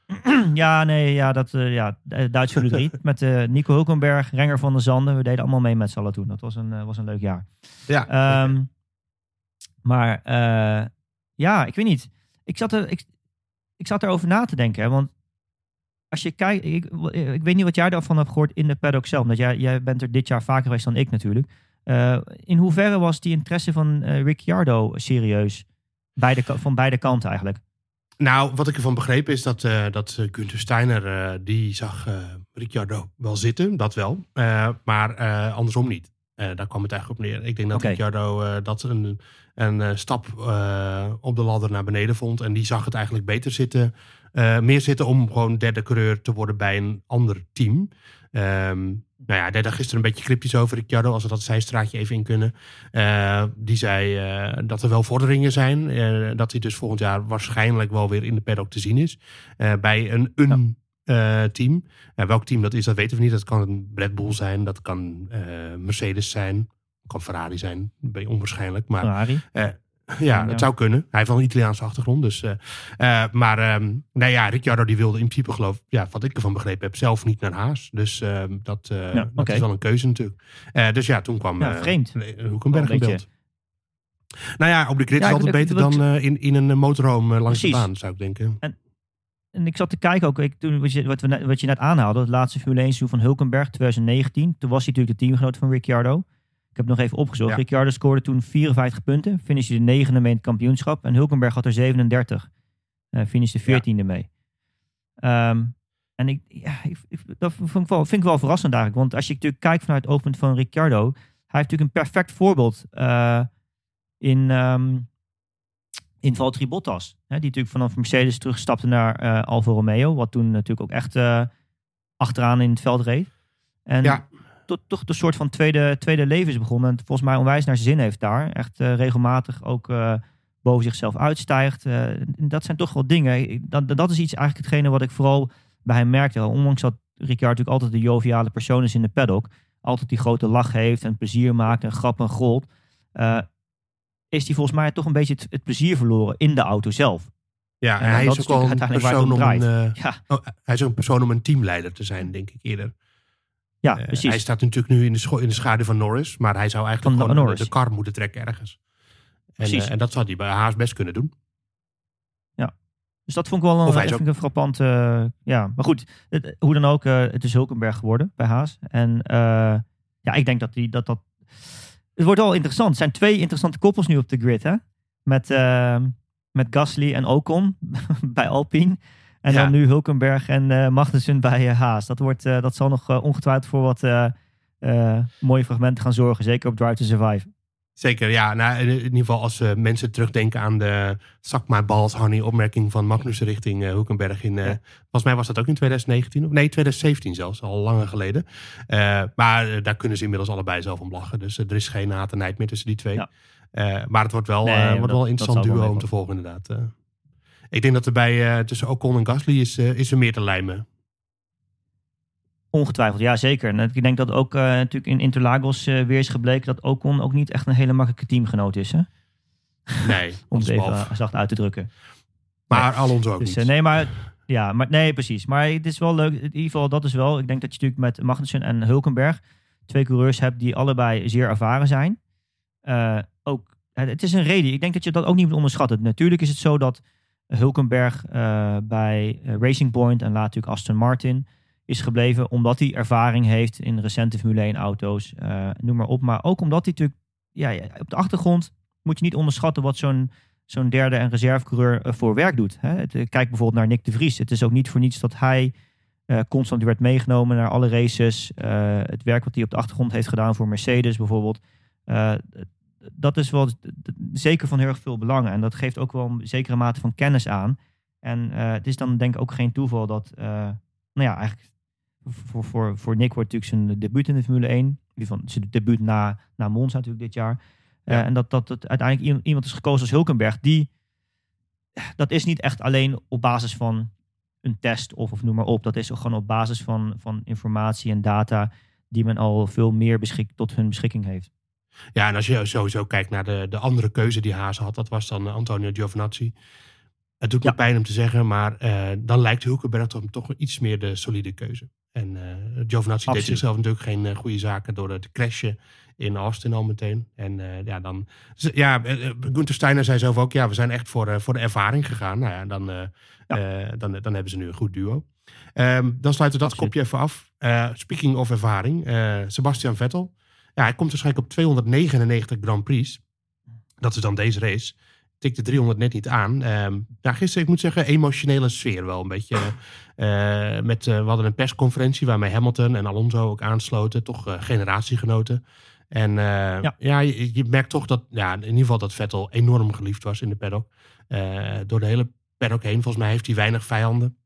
ja, nee, ja, dat, eh, ja, eh, Duits Formule 3. met eh, Nico Hulkenberg, Renger van der Zanden. We deden allemaal mee met z'n allen toen. Dat was een, eh, was een leuk jaar.
Ja,
Ehm, maar eh, ja, ik weet niet. Ik zat, er, ik, ik zat erover na te denken. Hè, want als je kijkt, ik, ik weet niet wat jij daarvan hebt gehoord in de paddock zelf. Dat jij, jij bent er dit jaar vaker geweest dan ik natuurlijk. Eh, in hoeverre was die interesse van eh Ricciardo serieus? Beide, van beide kanten eigenlijk.
Nou, wat ik ervan begrepen is dat, eh dat Gunther Steiner, die zag Ricciardo wel zitten, dat wel. Maar andersom niet. Eh, daar kwam het eigenlijk op neer. Ik denk dat
Oké.
Ricciardo eh, dat een, een eh, stap op de ladder naar beneden vond. En die zag het eigenlijk beter zitten. meer zitten om gewoon derde coureur te worden bij een ander team. Ehm, Nou ja, daar gisteren een beetje cryptisch over, Ricciardo, als we dat zijstraatje even in kunnen. Die zei dat er wel vorderingen zijn. Dat hij dus volgend jaar waarschijnlijk wel weer in de paddock te zien is. bij een, een ja. team. welk team dat is, dat weten we niet. Dat kan een Red Bull zijn, dat kan Mercedes zijn, kan Ferrari zijn. Ben onwaarschijnlijk. Maar,
Ferrari.
Ja, het zou kunnen. Hij heeft wel een Italiaanse achtergrond. Dus, maar um, nou ja, Ricciardo die wilde in principe geloof ja, wat ik ervan begrepen heb, zelf niet naar Haas. Dus uh, dat, ja, dat is wel een keuze natuurlijk. dus ja, toen kwam
ja, vreemd.
Hoekenberg in beeld. Nou ja, op de grid ja, is altijd beter dan in, in een motorhome langs Precies. de baan, zou ik denken.
En, en ik zat te kijken ook, ik, toen, wat, je, wat, we, wat je net aanhaalde, het laatste Formule 1 seizoen van Hulkenberg 2019. Toen was hij natuurlijk de teamgenoot van Ricciardo. Ik heb nog even opgezocht. Ja. Ricciardo scoorde toen 54 punten. Finishte de negende mee in het kampioenschap. En Hulkenberg had er 37. Uh, finishte de veertiende ja. mee. Um, en ik, ja, ik, ik, dat vind ik, wel, vind ik wel verrassend eigenlijk. Want als je natuurlijk kijkt vanuit het oogpunt van Ricciardo. Hij heeft natuurlijk een perfect voorbeeld uh, in, um, in Valtteri Bottas. Hè, die natuurlijk vanaf Mercedes terugstapte naar uh, Alfa Romeo. Wat toen natuurlijk ook echt uh, achteraan in het veld reed. En
ja
tot, toch een soort van tweede, tweede leven is begonnen. En volgens mij onwijs naar zijn zin heeft daar. Echt uh, regelmatig ook uh, boven zichzelf uitstijgt. Uh, dat zijn toch wel dingen. Dat, dat is iets eigenlijk hetgene wat ik vooral bij hem merkte. Ondanks dat Ricciardo natuurlijk altijd de joviale persoon is in de paddock. Altijd die grote lach heeft en plezier maakt en grap en gold. Is hij volgens mij toch een beetje het, het, plezier verloren in de auto zelf.
Ja, en hij is ook wel een persoon om een, ja. oh, hij is ook een persoon om een teamleider te zijn, denk ik eerder.
Ja, uh, precies.
Hij staat natuurlijk nu in de, in de schaduw van Norris, maar hij zou eigenlijk van gewoon de, de kar moeten trekken ergens. En, uh, en, dat zou hij bij Haas best kunnen doen.
Ja, dus dat vond ik wel een, even een frappant. Uh, ja, maar goed, het, hoe dan ook, het is Hulkenberg geworden bij Haas. En ja, ik denk dat die, dat, dat. Het wordt wel interessant. Er zijn twee interessante koppels nu op de grid, hè? Met, met Gasly en Ocon bij Alpine. En ja. dan nu Hulkenberg en uh, Magnussen bij uh, Haas. Dat, wordt, uh, dat zal nog ongetwijfeld voor wat mooie fragmenten gaan zorgen. Zeker op Drive to Survive.
Zeker, ja. Nou, in ieder geval als mensen terugdenken aan de zak my balls honey opmerking van Magnussen richting Hulkenberg. In, ja. Volgens mij was dat ook in 2019, of nee, 2017 zelfs, al langer geleden. maar daar kunnen ze inmiddels allebei zelf om lachen. Dus er is geen haat en nijd meer tussen die twee. Ja. maar het wordt wel, nee, wordt dat, wel een interessant duo om te volgen inderdaad. Ik denk dat er bij uh, tussen Ocon en Gasly is, uh, is er meer te lijmen.
Ongetwijfeld, ja zeker. En ik denk dat ook uh, natuurlijk in Interlagos weer is gebleken dat Ocon ook niet echt een hele makkelijke teamgenoot is. Hè?
Nee.
Om het even zacht uit te drukken.
Maar nee. Alonso ook dus,
niet. nee, maar, ja, maar nee, precies. Maar het is wel leuk. In ieder geval, dat is wel. Ik denk dat je natuurlijk met Magnussen en Hulkenberg twee coureurs hebt die allebei zeer ervaren zijn. ook, het is een reden. Ik denk dat je dat ook niet moet onderschatten. Natuurlijk is het zo dat Hulkenberg uh, bij eh, Racing Point en later natuurlijk Aston Martin is gebleven. Omdat hij ervaring heeft in recente Formule 1 auto's. Uh, noem maar op. Maar ook omdat hij natuurlijk ja, op de achtergrond moet je niet onderschatten wat zo'n zo'n derde en reservecoureur voor werk doet. Hè? Het, kijk bijvoorbeeld naar Nick de Vries. Het is ook niet voor niets dat hij constant werd meegenomen naar alle races. het werk wat hij op de achtergrond heeft gedaan voor Mercedes bijvoorbeeld dat is wel zeker van heel erg veel belang. En dat geeft ook wel een zekere mate van kennis aan. En het is dan denk ik ook geen toeval dat, nou ja, eigenlijk voor, voor, voor Nick wordt natuurlijk zijn debuut in de Formule 1. Die van zijn debuut na, na Monza natuurlijk dit jaar. Uh, ja. en dat, dat het uiteindelijk iemand is gekozen als Hulkenberg. Die, dat is niet echt alleen op basis van een test of, of noem maar op. Dat is ook gewoon op basis van, van informatie en data die men al veel meer beschik, tot hun beschikking heeft.
Ja, en als je sowieso kijkt naar de, de andere keuze die Haas had, dat was dan eh, Antonio Giovinazzi. Het doet me pijn om te zeggen, maar uh, dan lijkt Hulkenberg toch, toch iets meer de solide keuze. En uh, Giovinazzi deed zichzelf natuurlijk geen uh, goede zaken door te crashen in Austin al meteen. En uh, ja, dan. Ja, Gunther Steiner zei zelf ook: ja, we zijn echt voor, voor de ervaring gegaan. Nou ja, dan, ja. dan, dan hebben ze nu een goed duo. Um, dan sluiten we dat kopje even af. speaking of ervaring, Sebastian Vettel. Ja, hij komt waarschijnlijk op 299 Grand Prix. Dat is dan deze race. Tikte 300 net niet aan. Um, nou, gisteren, ik moet zeggen, emotionele sfeer wel een beetje. Uh, met, uh, we hadden een persconferentie waarmee Hamilton en Alonso ook aansloten. Toch uh, generatiegenoten. En ja, ja je, je, merkt toch dat, ja, in ieder geval dat Vettel enorm geliefd was in de paddock. door de hele paddock heen. Volgens mij heeft hij weinig vijanden.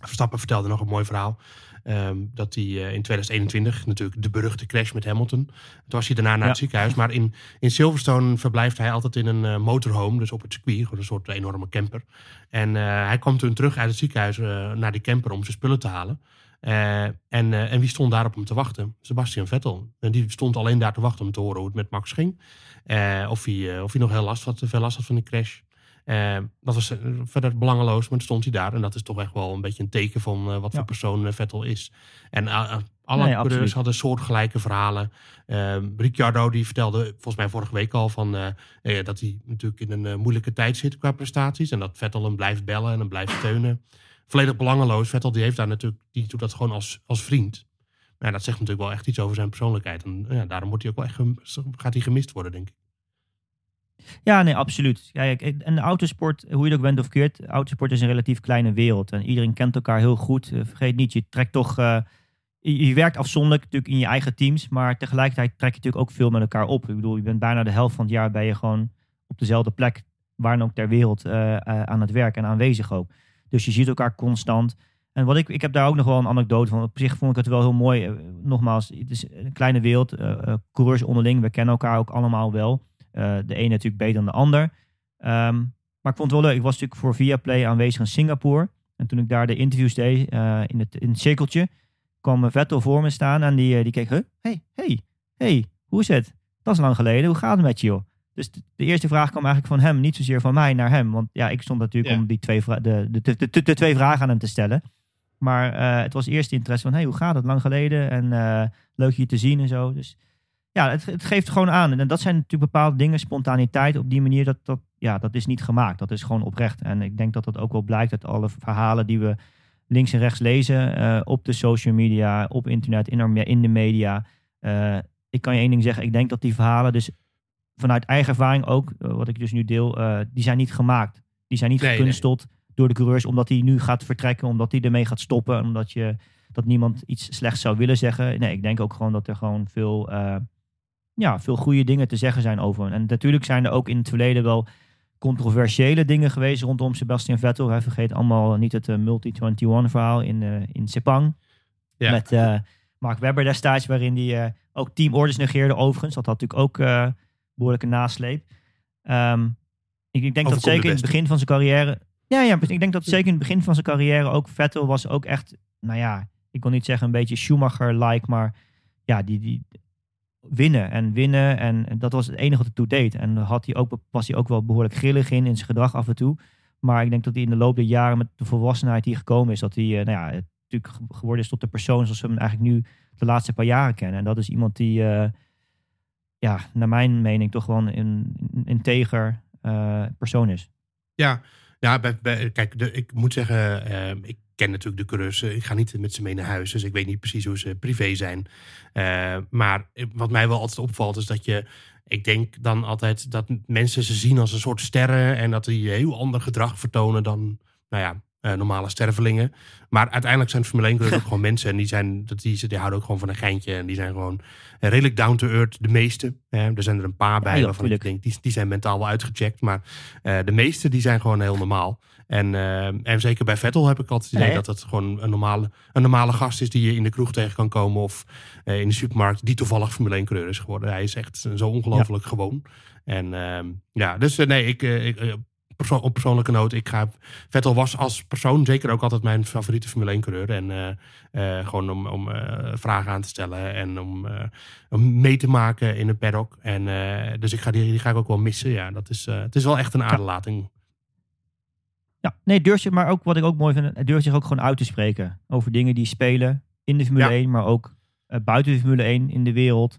Verstappen vertelde nog een mooi verhaal. Ehm, dat hij eh, in 2021 natuurlijk de beruchte crash met Hamilton. Toen was hij daarna naar
Ja.
het ziekenhuis. Maar in, in Silverstone verblijft hij altijd in een eh, motorhome. Dus op het circuit. Gewoon een soort enorme camper. En eh, hij kwam toen terug uit het ziekenhuis naar die camper om zijn spullen te halen. En, en wie stond daar op hem te wachten? Sebastian Vettel. En die stond alleen daar te wachten om te horen hoe het met Max ging. Of, hij, of hij nog heel last had, veel last had van die crash. Eh, dat was eh, verder belangeloos, maar stond hij daar. En dat is toch echt wel een beetje een teken van eh, wat
Ja.
voor persoon eh, Vettel is. En alle
Nee,
coureurs hadden soortgelijke verhalen. Eh, Ricciardo die vertelde volgens mij vorige week al van, dat hij natuurlijk in een moeilijke tijd zit qua prestaties. En dat Vettel hem blijft bellen en hem blijft steunen. Volledig belangeloos. Vettel die heeft daar natuurlijk, die doet dat gewoon als, als vriend. Maar ja, dat zegt natuurlijk wel echt iets over zijn persoonlijkheid. En ja, daarom wordt hij ook wel echt gaat hij gemist worden, denk ik.
Ja, nee, absoluut. Kijk, en de autosport, hoe je het ook bent of keert, autosport is een relatief kleine wereld. En iedereen kent elkaar heel goed. Eh, Vergeet niet, je trekt toch... eh, je, werkt afzonderlijk natuurlijk in je eigen teams, maar tegelijkertijd trek je natuurlijk ook veel met elkaar op. Ik bedoel, je bent bijna de helft van het jaar ben je gewoon op dezelfde plek, waar dan ook ter wereld, eh, aan het werk en aanwezig ook. Dus je ziet elkaar constant. En wat ik, ik heb daar ook nog wel een anekdote van. Op zich vond ik het wel heel mooi. Nogmaals, het is een kleine wereld. coureurs onderling, we kennen elkaar ook allemaal wel. Eh, de een natuurlijk beter dan de ander. Ehm, maar ik vond het wel leuk. Ik was natuurlijk voor Viaplay aanwezig in Singapore. En toen ik daar de interviews deed eh, in, het, in het cirkeltje, kwam Vettel voor me staan en die, eh, die keek, huh? hey, hey, hey, hoe is het? Dat is lang geleden, hoe gaat het met je joh? Dus de, de eerste vraag kwam eigenlijk van hem, niet zozeer van mij naar hem. Want ja, ik stond natuurlijk
Ja.
om die twee, de, de, de, de, de twee vragen aan hem te stellen. Maar het was eerst interesse van, hey, hoe gaat het? Lang geleden en leuk je te zien en zo. Dus ja, het, het geeft gewoon aan. En dat zijn natuurlijk bepaalde dingen, spontaniteit op die manier, dat, dat, ja, dat is niet gemaakt. Dat is gewoon oprecht. En ik denk dat dat ook wel blijkt uit alle verhalen die we links en rechts lezen eh, op de social media, op internet, in, de- in de media. Eh, ik kan je één ding zeggen, ik denk dat die verhalen dus vanuit eigen ervaring ook, eh, wat ik dus nu deel, die zijn niet gemaakt. Die zijn niet
Nee,
gekunsteld door de coureurs, omdat hij nu gaat vertrekken, omdat hij ermee gaat stoppen, omdat je dat niemand iets slechts zou willen zeggen. Nee, ik denk ook gewoon dat er gewoon veel, ja, veel goede dingen te zeggen zijn over hem. En natuurlijk zijn er ook in het verleden wel controversiële dingen geweest rondom Sebastian Vettel. Hij vergeet allemaal niet het eh, Multi-21 verhaal in, eh, in Sepang.
Ja.
Met eh, Mark Webber destijds, waarin hij ook teamorders negeerde overigens. Dat had natuurlijk ook eh behoorlijke nasleep. Ehm, ik, ik denk dat
Overkomt
zeker in het begin van zijn carrière... Ja, ja, ik denk dat zeker in het begin van zijn carrière ook Vettel was ook echt... Nou ja, ik wil niet zeggen een beetje Schumacher-like, maar ja, die, die winnen en winnen. En, dat was het enige wat hij toe deed. En had hij ook, was hij ook wel behoorlijk grillig in, in zijn gedrag af en toe. Maar ik denk dat hij in de loop der jaren met de volwassenheid die gekomen is, dat hij eh, nou ja, natuurlijk ge- geworden is tot de persoon zoals we hem eigenlijk nu de laatste paar jaren kennen. En dat is iemand die, eh, ja, naar mijn mening toch een, een integer eh, persoon is.
Ja, ja kijk, ik moet zeggen, eh, ik ken natuurlijk de coureurs. eh, ik ga niet met ze mee naar huis, dus ik weet niet precies hoe ze privé zijn. Eh, maar wat mij wel altijd opvalt is dat je, ik denk dan altijd dat mensen ze zien als een soort sterren en dat die heel ander gedrag vertonen dan, nou ja, eh, normale stervelingen. Maar uiteindelijk zijn Formule 1 coureurs ook gewoon mensen en die, zijn, dat die, die houden ook gewoon van een geintje en die zijn gewoon redelijk down to earth, de meeste. Eh, er zijn er een paar bij
ja,
waarvan ik denk, die, die zijn mentaal wel uitgecheckt, maar eh, de meeste die zijn gewoon heel normaal. En, eh, en zeker bij Vettel heb ik altijd het idee dat het gewoon een normale, een normale gast is die je in de kroeg tegen kan komen of in de supermarkt, die toevallig Formule 1 coureur is geworden. Hij is echt zo ongelooflijk gewoon. En ehm, ja, dus nee, ik, ik, perso- op persoonlijke noot, ik ga, Vettel was als persoon zeker ook altijd mijn favoriete Formule 1 coureur. En eh, eh, gewoon om, om eh, vragen aan te stellen en om, om mee te maken in het paddock. En dus ik ga die, die ga ik ook wel missen. Ja, dat is, het is wel echt een aderlating.
Ja, nee, durft zich, maar ook wat ik ook mooi vind, durft zich ook gewoon uit te spreken over dingen die spelen in de Formule
Ja.
1, maar ook buiten de Formule 1 in de wereld.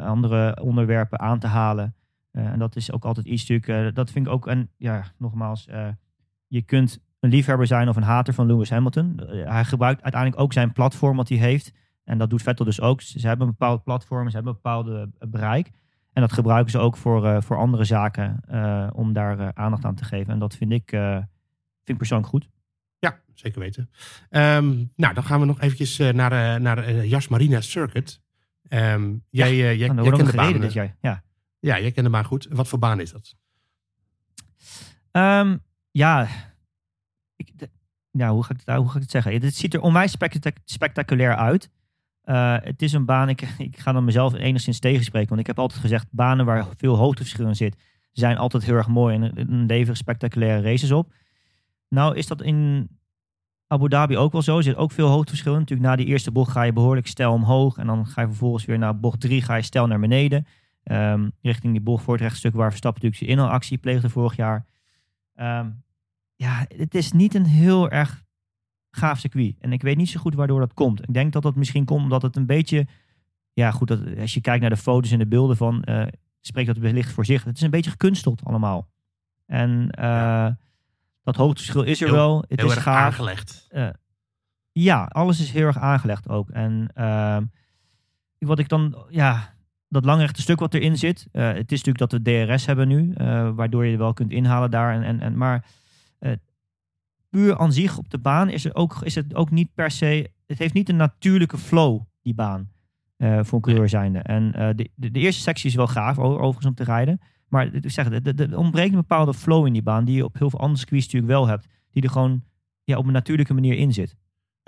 andere onderwerpen aan te halen. Eh, en dat is ook altijd iets natuurlijk, eh, dat vind ik ook, en ja, nogmaals, eh, je kunt een liefhebber zijn of een hater van Lewis Hamilton. Hij gebruikt uiteindelijk ook zijn platform wat hij heeft. En dat doet Vettel dus ook. Ze hebben een bepaald platform, ze hebben een bepaalde bereik. En dat gebruiken ze ook voor, voor andere zaken om daar aandacht aan te geven. En dat vind ik, vind ik persoonlijk goed.
Ja, zeker weten. Ehm, nou, dan gaan we nog eventjes naar, naar Jas Marina Circuit. Ehm, jij, eh, jij, jij kent
nog
de baan.
dit. Ja.
Ja, jij kent de baan goed. Wat voor baan is dat?
Ehm, ja, ik, ja, hoe ga ik het, hoe ga ik het zeggen? Het ziet er onwijs spectac- spectaculair uit. Eh, het is een baan, ik, ik ga dan mezelf enigszins tegenspreken. Want ik heb altijd gezegd, banen waar veel hoogteverschil in zit, zijn altijd heel erg mooi en een leveren spectaculaire races op. Nou is dat in Abu Dhabi ook wel zo. Er zit ook veel hoogteverschil in. Natuurlijk na die eerste bocht ga je behoorlijk stijl omhoog. En dan ga je vervolgens weer naar bocht 3 ga je stijl naar beneden. Ehm, richting die bocht voor het rechtstuk waar Verstappen natuurlijk zijn inhaalactie pleegde vorig jaar. Ehm, ja, het is niet een heel erg gaaf circuit. En ik weet niet zo goed waardoor dat komt. Ik denk dat dat misschien komt omdat het een beetje... Ja, goed, dat, als je kijkt naar de foto's en de beelden van... eh, spreekt dat wellicht voor zich. Het is een beetje gekunsteld allemaal. En eh, dat hoogteverschil is er
Heel-
wel. Het
Heel
is
erg
gaaf.
aangelegd.
Ja, alles is heel erg aangelegd ook. En ehm, wat ik dan, ja, dat langrechte stuk wat erin zit. eh, het is natuurlijk dat we DRS hebben nu, eh, waardoor je er wel kunt inhalen daar. En, en, en, maar eh, puur aan zich op de baan is, er ook, is het ook niet per se, het heeft niet een natuurlijke flow, die baan, voor een coureur zijnde. En de, de, de eerste sectie is wel gaaf, overigens om te rijden. Maar ik zeg, er ontbreekt een bepaalde flow in die baan, die je op heel veel andere circuits natuurlijk wel hebt. Die er gewoon ja, op een natuurlijke manier in zit.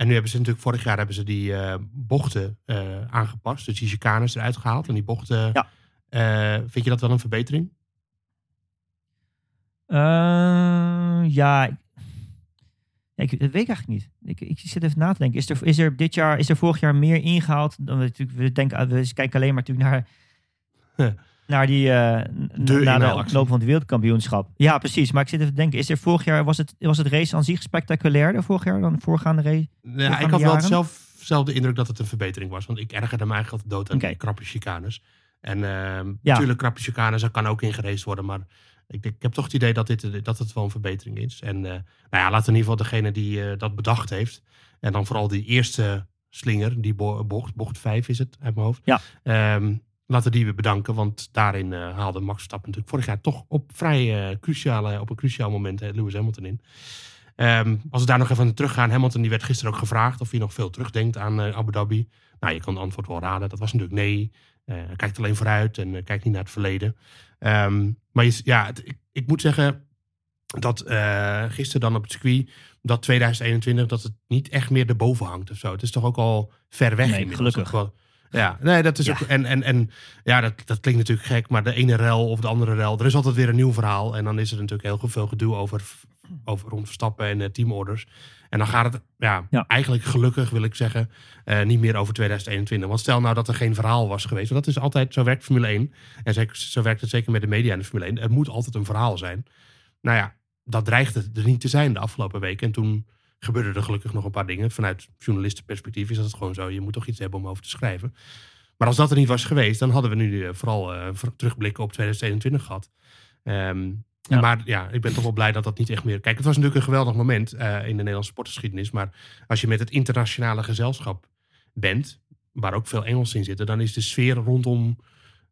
En nu hebben ze natuurlijk, vorig jaar hebben ze die eh, bochten eh, aangepast. Dus die chicanes eruit gehaald. En die bochten,
Ja.
eh, vind je dat wel een verbetering?
Eh, ja, ik, ja, ik, dat weet ik eigenlijk niet. Ik, ik zit even na te denken. Is er, is er dit jaar, is er vorig jaar meer ingehaald? Dan we, natuurlijk, we, denken, we kijken alleen maar natuurlijk naar. naar die, eh, n-
De
knoop van het wereldkampioenschap. Ja, precies. Maar ik zit even te denken, is er vorig jaar, was het, was het race aan zich spectaculairder vorig jaar dan de voorgaande race?
Ja, ik had wel zelf, zelf de indruk dat het een verbetering was. Want ik ergerde me eigenlijk altijd dood aan die krappe chicanes. En ehm
Ja.
natuurlijk, krappe chicanes, dat kan ook ingereest worden. Maar ik, ik heb toch het idee dat, dit, dat het wel een verbetering is. En eh, nou ja, laten we in ieder geval degene die eh, dat bedacht heeft. En dan vooral die eerste slinger, die bo- bocht, bocht 5 is het uit mijn hoofd.
Ja.
Ehm, laten we die weer bedanken. Want daarin eh, haalde Max Verstappen natuurlijk vorig jaar toch op vrij eh, cruciale, op een cruciaal moment eh, Lewis Hamilton in. Ehm, als we daar nog even aan teruggaan. Hamilton die werd gisteren ook gevraagd of hij nog veel terugdenkt aan eh, Abu Dhabi. Nou, je kan het antwoord wel raden. Dat was natuurlijk nee. Hij kijkt alleen vooruit en kijkt niet naar het verleden. Ehm, maar je, ja, het- ik, ik moet zeggen dat gisteren dan op het circuit, dat 2021, dat het niet echt meer erboven hangt of zo. Het is toch ook al ver weg
Nee,
inmiddels.
gelukkig.
Wel- ja, nee, dat is
Ja.
ook. En, en, en ja, dat, dat klinkt natuurlijk gek, maar de ene rel of de andere rel, er is altijd weer een nieuw verhaal. En dan is er natuurlijk heel veel gedoe over, over rond Verstappen en eh, teamorders. En dan gaat het, ja,
Ja.
eigenlijk gelukkig wil ik zeggen, eh, niet meer over 2021. Want stel nou dat er geen verhaal was geweest. Want dat is altijd, zo werkt Formule 1. En zeker, zo werkt het zeker met de media in de Formule 1. Er moet altijd een verhaal zijn. Nou ja, dat dreigde er niet te zijn de afgelopen weken. En toen gebeurden er gelukkig nog een paar dingen. Vanuit journalistenperspectief is dat gewoon zo. Je moet toch iets hebben om over te schrijven. Maar als dat er niet was geweest, dan hadden we nu eh, vooral voor- terugblikken op 2021 gehad. Ehm,
Ja.
Maar ja, ik ben toch wel blij dat dat niet echt meer... Kijk, het was natuurlijk een geweldig moment eh, in de Nederlandse sportgeschiedenis. Maar als je met het internationale gezelschap bent, waar ook veel Engelsen in zitten, dan is de sfeer rondom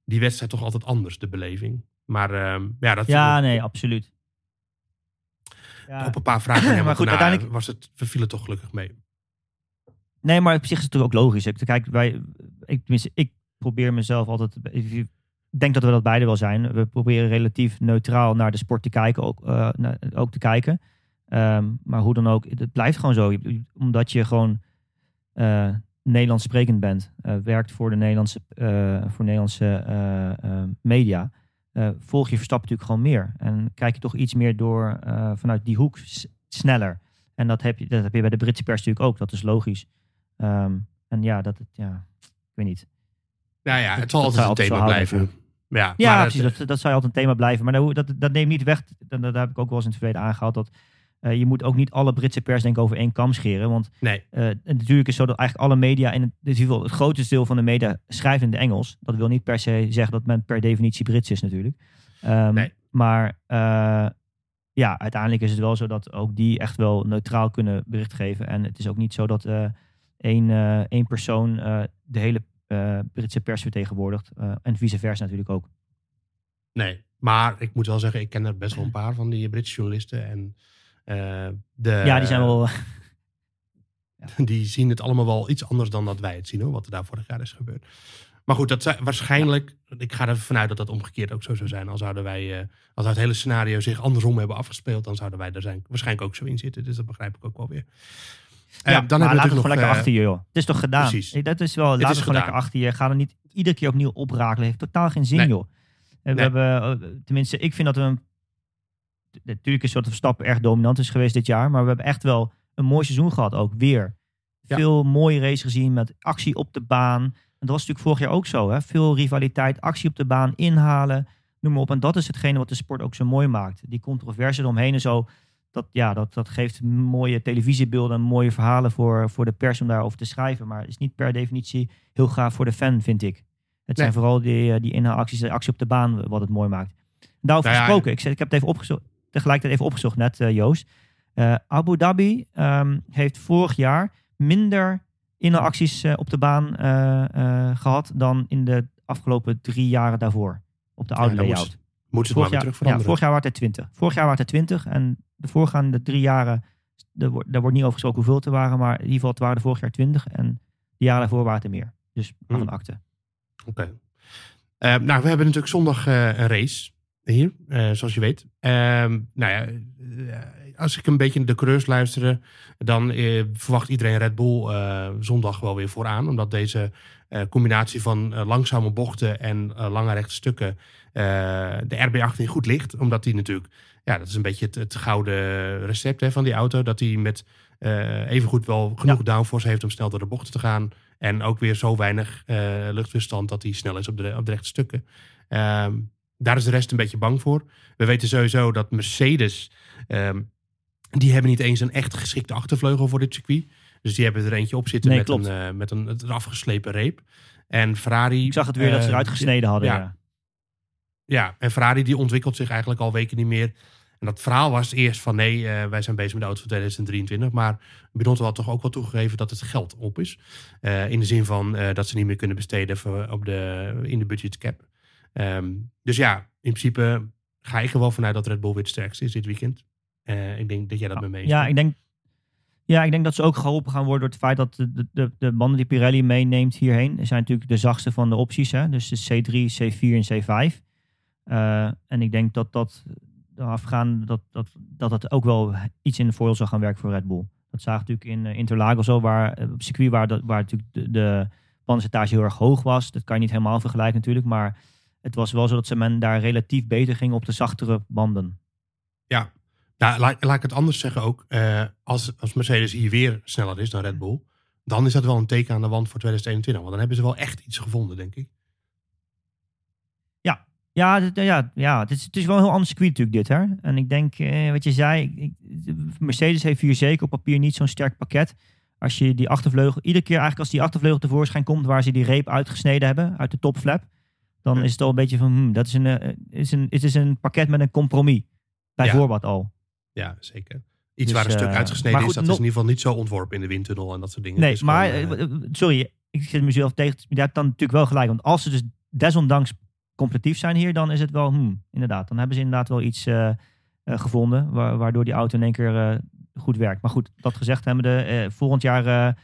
die wedstrijd toch altijd anders, de beleving. Maar ehm, ja, dat
Ja, nee, absoluut. Ja.
op een paar vragen
Maar
Hamilton
goed,
na
uiteindelijk-
was het, we vielen toch gelukkig mee.
Nee, maar op zich is het natuurlijk ook logisch. Ik, kijk, wij, ik, tenminste, ik probeer mezelf altijd. Ik denk dat we dat beide wel zijn. We proberen relatief neutraal naar de sport te kijken, ook, eh, naar- ook te kijken. Ehm, maar hoe dan ook, het blijft gewoon zo. Omdat je gewoon eh, Nederlands sprekend bent, eh, werkt voor de Nederlandse, voor Nederlandse media, eh, volg je Verstappen natuurlijk gewoon meer. En kijk je toch iets meer door eh, vanuit die hoek sneller. En dat heb, je, dat heb je bij de Britse pers natuurlijk ook. Dat is logisch. Ehm, en ja, dat het, ja, ik weet niet.
Nou ja, het zal altijd een thema blijven. Ja,
Ja,
maar
precies.
het-
Dat, dat zou altijd een thema blijven. Maar dat, dat, dat neemt niet weg. Dat, dat heb ik ook wel eens in het verleden aangehaald. Dat eh, je moet ook niet alle Britse pers denk ik over één kam scheren. Want
nee,
eh, natuurlijk is het zo dat eigenlijk alle media, in het, in het grootste deel van de media, schrijft in het Engels. Dat wil niet per se zeggen dat men per definitie Brits is natuurlijk. Ehm,
Nee.
Maar eh, ja, uiteindelijk is het wel zo dat ook die echt wel neutraal kunnen bericht geven. En het is ook niet zo dat één, één persoon de hele Britse pers vertegenwoordigt. En vice versa natuurlijk ook.
nee. Maar ik moet wel zeggen, ik ken er best wel een paar van die Britse journalisten. En de,
ja, die zijn wel...
die zien het allemaal wel iets anders dan dat wij het zien, hoor, wat er daar vorig jaar is gebeurd. Maar goed, dat zijn, waarschijnlijk, ik ga er vanuit dat dat omgekeerd ook zo zou zijn. Al zouden wij, eh, als het hele scenario zich andersom hebben afgespeeld, dan zouden wij er zijn, waarschijnlijk ook zo in zitten. Dus dat begrijp ik ook wel weer. Eh,
Ja,
dan
maar
hebben we
laat het gewoon lekker
eh,
achter je, joh. Het is toch gedaan?
precies.
Eh, Dat is wel, laat
is
het gewoon
gedaan.
lekker achter je. Ga er niet iedere keer opnieuw oprakelen. Heeft totaal geen zin,
Nee.
joh. We
Nee.
hebben, eh, tenminste, ik vind dat we een, natuurlijk is soort van Verstappen erg dominant is geweest dit jaar, maar we hebben echt wel een mooi seizoen gehad ook, weer.
Ja.
Veel mooie races gezien met actie op de baan. En dat was natuurlijk vorig jaar ook zo, hè. Veel rivaliteit, actie op de baan, inhalen, noem maar op. En dat is hetgene wat de sport ook zo mooi maakt. Die controverse eromheen en zo, dat, ja, dat, dat geeft mooie televisiebeelden en mooie verhalen voor, voor de pers om daarover te schrijven. Maar het is niet per definitie heel gaaf voor de fan, vind ik. Het zijn vooral die, eh, die inhaalacties, de actie op de baan, wat het mooi maakt. Daarover
Nou ja,
gesproken, ik, zeg- ik heb het even opgezocht, tegelijkertijd even opgezocht net, eh, Joost. Eh, Abu Dhabi ehm, heeft vorig jaar minder inhaalacties eh, op de baan eh, eh, gehad dan in de afgelopen drie jaren daarvoor. Op de oude layout.
Moeten ze maar
Vorig
weer
jaar,
terug
ja, vorig jaar waren het er 20. Vorig jaar waren het er 20 en de voorgaande drie jaren, wordt, daar wordt niet over gesproken hoeveel het er waren, maar in ieder geval het waren er vorig jaar 20 en de jaren daarvoor waren het er meer. Dus
Hmm.
van akte.
Oké. Nou, we hebben natuurlijk zondag een race hier, eh, zoals je weet. Ehm, nou ja, eh, als ik een beetje de coureurs luisterde, dan eh, verwacht iedereen Red Bull zondag wel weer vooraan. Omdat deze combinatie van langzame bochten en lange rechte stukken de RB18 goed ligt. Omdat die natuurlijk, ja, dat is een beetje het, het gouden recept hè, van die auto. Dat hij met eh evengoed wel genoeg downforce heeft om snel door de bochten te gaan. En ook weer zo weinig luchtweerstand dat hij snel is op de, op de rechte stukken. Ehm, daar is de rest een beetje bang voor. We weten sowieso dat Mercedes, ehm, die hebben niet eens een echt geschikte achtervleugel voor dit circuit. Dus die hebben er eentje op zitten
Nee,
met,
klopt.
een, eh, met een, een afgeslepen reep. En Ferrari...
Ik zag het weer dat ze
eh,
eruit gesneden hadden.
ja.
Ja.
ja, en Ferrari die ontwikkelt zich eigenlijk al weken niet meer. En dat verhaal was eerst van nee, eh, wij zijn bezig met de auto van 2023. Maar Binotto had toch ook wel toegegeven dat het geld op is. Eh, in de zin van eh, dat ze niet meer kunnen besteden voor, op de, in de budget Ehm, dus ja, in principe ga ik er wel vanuit dat Red Bull weer het sterkste is dit weekend. Eh, ik denk dat jij dat met me eens
Ja, ik denk, ja, ik denk dat ze ook geholpen gaan worden door het feit dat de, de, de, de banden die Pirelli meeneemt hierheen, zijn natuurlijk de zachtste van de opties. Hè? Dus de C3, C4 en C5. Eh, en ik denk dat dat afgaan dat, dat, dat het ook wel iets in de voordeel zou gaan werken voor Red Bull. Dat zagen we natuurlijk in uh, Interlagos zo, waar eh, op circuit waar, dat, waar natuurlijk de, de heel erg hoog was. Dat kan je niet helemaal vergelijken natuurlijk, maar het was wel zo dat ze men daar relatief beter ging op de zachtere banden.
Ja, nou, laat, laat ik het anders zeggen ook. Eh, als, als Mercedes hier weer sneller is dan Red Bull, dan is dat wel een teken aan de wand voor 2021. Want dan hebben ze wel echt iets gevonden, denk ik.
Ja, dit- ja, ja het, is, het is wel een heel ander circuit natuurlijk dit. Hè? En ik denk, eh, wat je zei, ik, Mercedes heeft hier zeker op papier niet zo'n sterk pakket. Als je die achtervleugel, iedere keer eigenlijk als die achtervleugel tevoorschijn komt waar ze die reep uitgesneden hebben, uit de topflap, dan
Ja.
is het al een beetje van, hmm, dat is een, eh, is een, het is een pakket met een compromis. Bijvoorbeeld al.
Ja, zeker. Iets
Dus,
waar een stuk
eh,
uitgesneden
maar
is,
goed,
dat
nog-
is in ieder geval niet zo ontworpen in de windtunnel en dat soort dingen.
Nee, maar,
eh,
sorry, ik zit mezelf tegen. te- Je hebt dan natuurlijk wel gelijk. Want als ze dus desondanks competitief zijn hier, dan is het wel, hmm, inderdaad. Dan hebben ze inderdaad wel iets gevonden, wa- waardoor die auto in één keer goed werkt. Maar goed, dat gezegd hebben de volgend jaar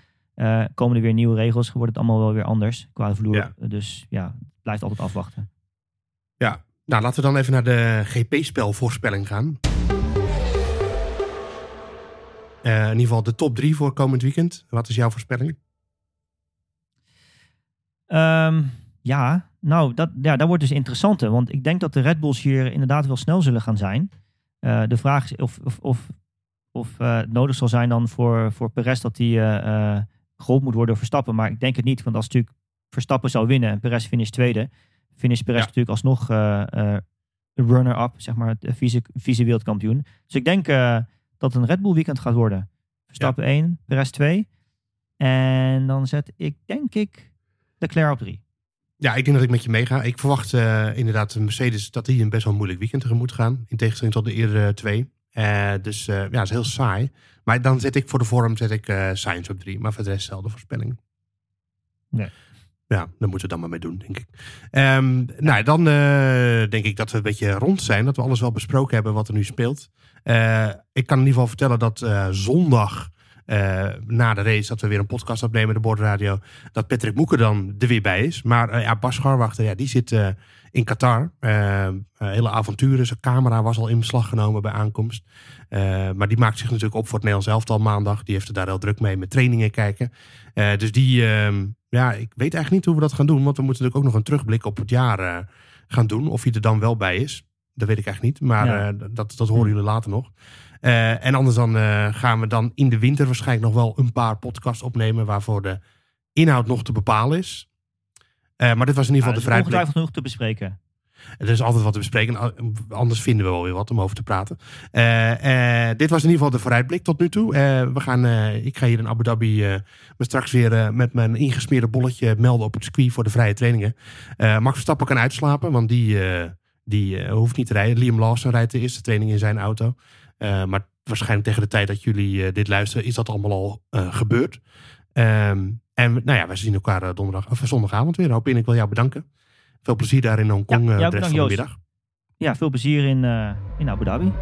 komen er weer nieuwe regels. Wordt het allemaal wel weer anders qua vloer.
Ja.
Dus ja, blijft altijd afwachten.
ja. Nou, laten we dan even naar de GP-spelvoorspelling gaan. Eh, in ieder geval de top drie voor komend weekend. Wat is jouw voorspelling?
Ehm, ja, nou, dat, ja, dat wordt dus interessant. hè, Want ik denk dat de Red Bulls hier inderdaad wel snel zullen gaan zijn. Eh, de vraag is of, of, of, of eh, het nodig zal zijn dan voor, voor Perez dat hij eh, eh, geholpen moet worden door Verstappen. Maar ik denk het niet, want als natuurlijk Verstappen zou winnen en Perez finish tweede, finish Perez
Ja.
natuurlijk alsnog eh, eh, runner-up, zeg maar, de vice, vice wereldkampioen. Dus ik denk eh, dat het een Red Bull weekend gaat worden. Verstappen 1, Perez 2. En dan zet ik, denk ik, Leclerc op 3.
Ja, ik denk dat ik met je meega. Ik verwacht eh, inderdaad de Mercedes dat die een best wel moeilijk weekend tegemoet gaan. In tegenstelling tot de eerdere twee. Eh, dus eh, ja, het is heel saai. Maar dan zet ik voor de vorm zet ik eh Sainz op drie. Maar voor de rest dezelfde voorspelling.
Nee.
Ja, daar moeten we dan maar mee doen, denk ik. Ehm, Nou, dan eh, denk ik dat we een beetje rond zijn. Dat we alles wel besproken hebben wat er nu speelt. Eh, ik kan in ieder geval vertellen dat eh, zondag na de race, dat we weer een podcast opnemen, de bordradio, dat Patrick Moeker dan er weer bij is. Maar ja, Bas Scharwachter, ja, die zit in Qatar. Eh, eh, hele avonturen, zijn camera was al in beslag genomen bij aankomst. Maar die maakt zich natuurlijk op voor het Nederlands elftal maandag. Die heeft er daar heel druk mee met trainingen kijken. Dus die, ehm, ja, ik weet eigenlijk niet hoe we dat gaan doen. Want we moeten natuurlijk ook nog een terugblik op het jaar eh, gaan doen. Of hij er dan wel bij is. Dat weet ik eigenlijk niet. Maar
Ja.
eh, dat, dat horen jullie later nog. Eh, en anders dan gaan we dan in de winter waarschijnlijk nog wel een paar podcasts opnemen. Waarvoor de inhoud nog te bepalen is. Maar dit was in ieder geval de vrijblik.
ongetwijfeld genoeg te bespreken.
Er is altijd wat te bespreken. Anders vinden we wel weer wat om over te praten. Eh, eh, dit was in ieder geval de vooruitblik tot nu toe. Eh, we gaan, ik ga hier in Abu Dhabi me straks weer met mijn ingesmeerde bolletje melden op het circuit voor de vrije trainingen. Max Verstappen kan uitslapen, want die, die hoeft niet te rijden. Liam Lawson rijdt de eerste training in zijn auto. Maar waarschijnlijk tegen de tijd dat jullie dit luisteren is dat allemaal al gebeurd. Ehm, en nou ja, wij zien elkaar donderdag, of zondagavond weer. Hopin, ik wil jou bedanken. Veel plezier daar in Hongkong
Ja,
eh, de rest van de middag.
Ja, veel plezier in, eh, in Abu Dhabi.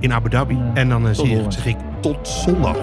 In Abu Dhabi.
Eh,
en dan zie zeg ik tot zondag.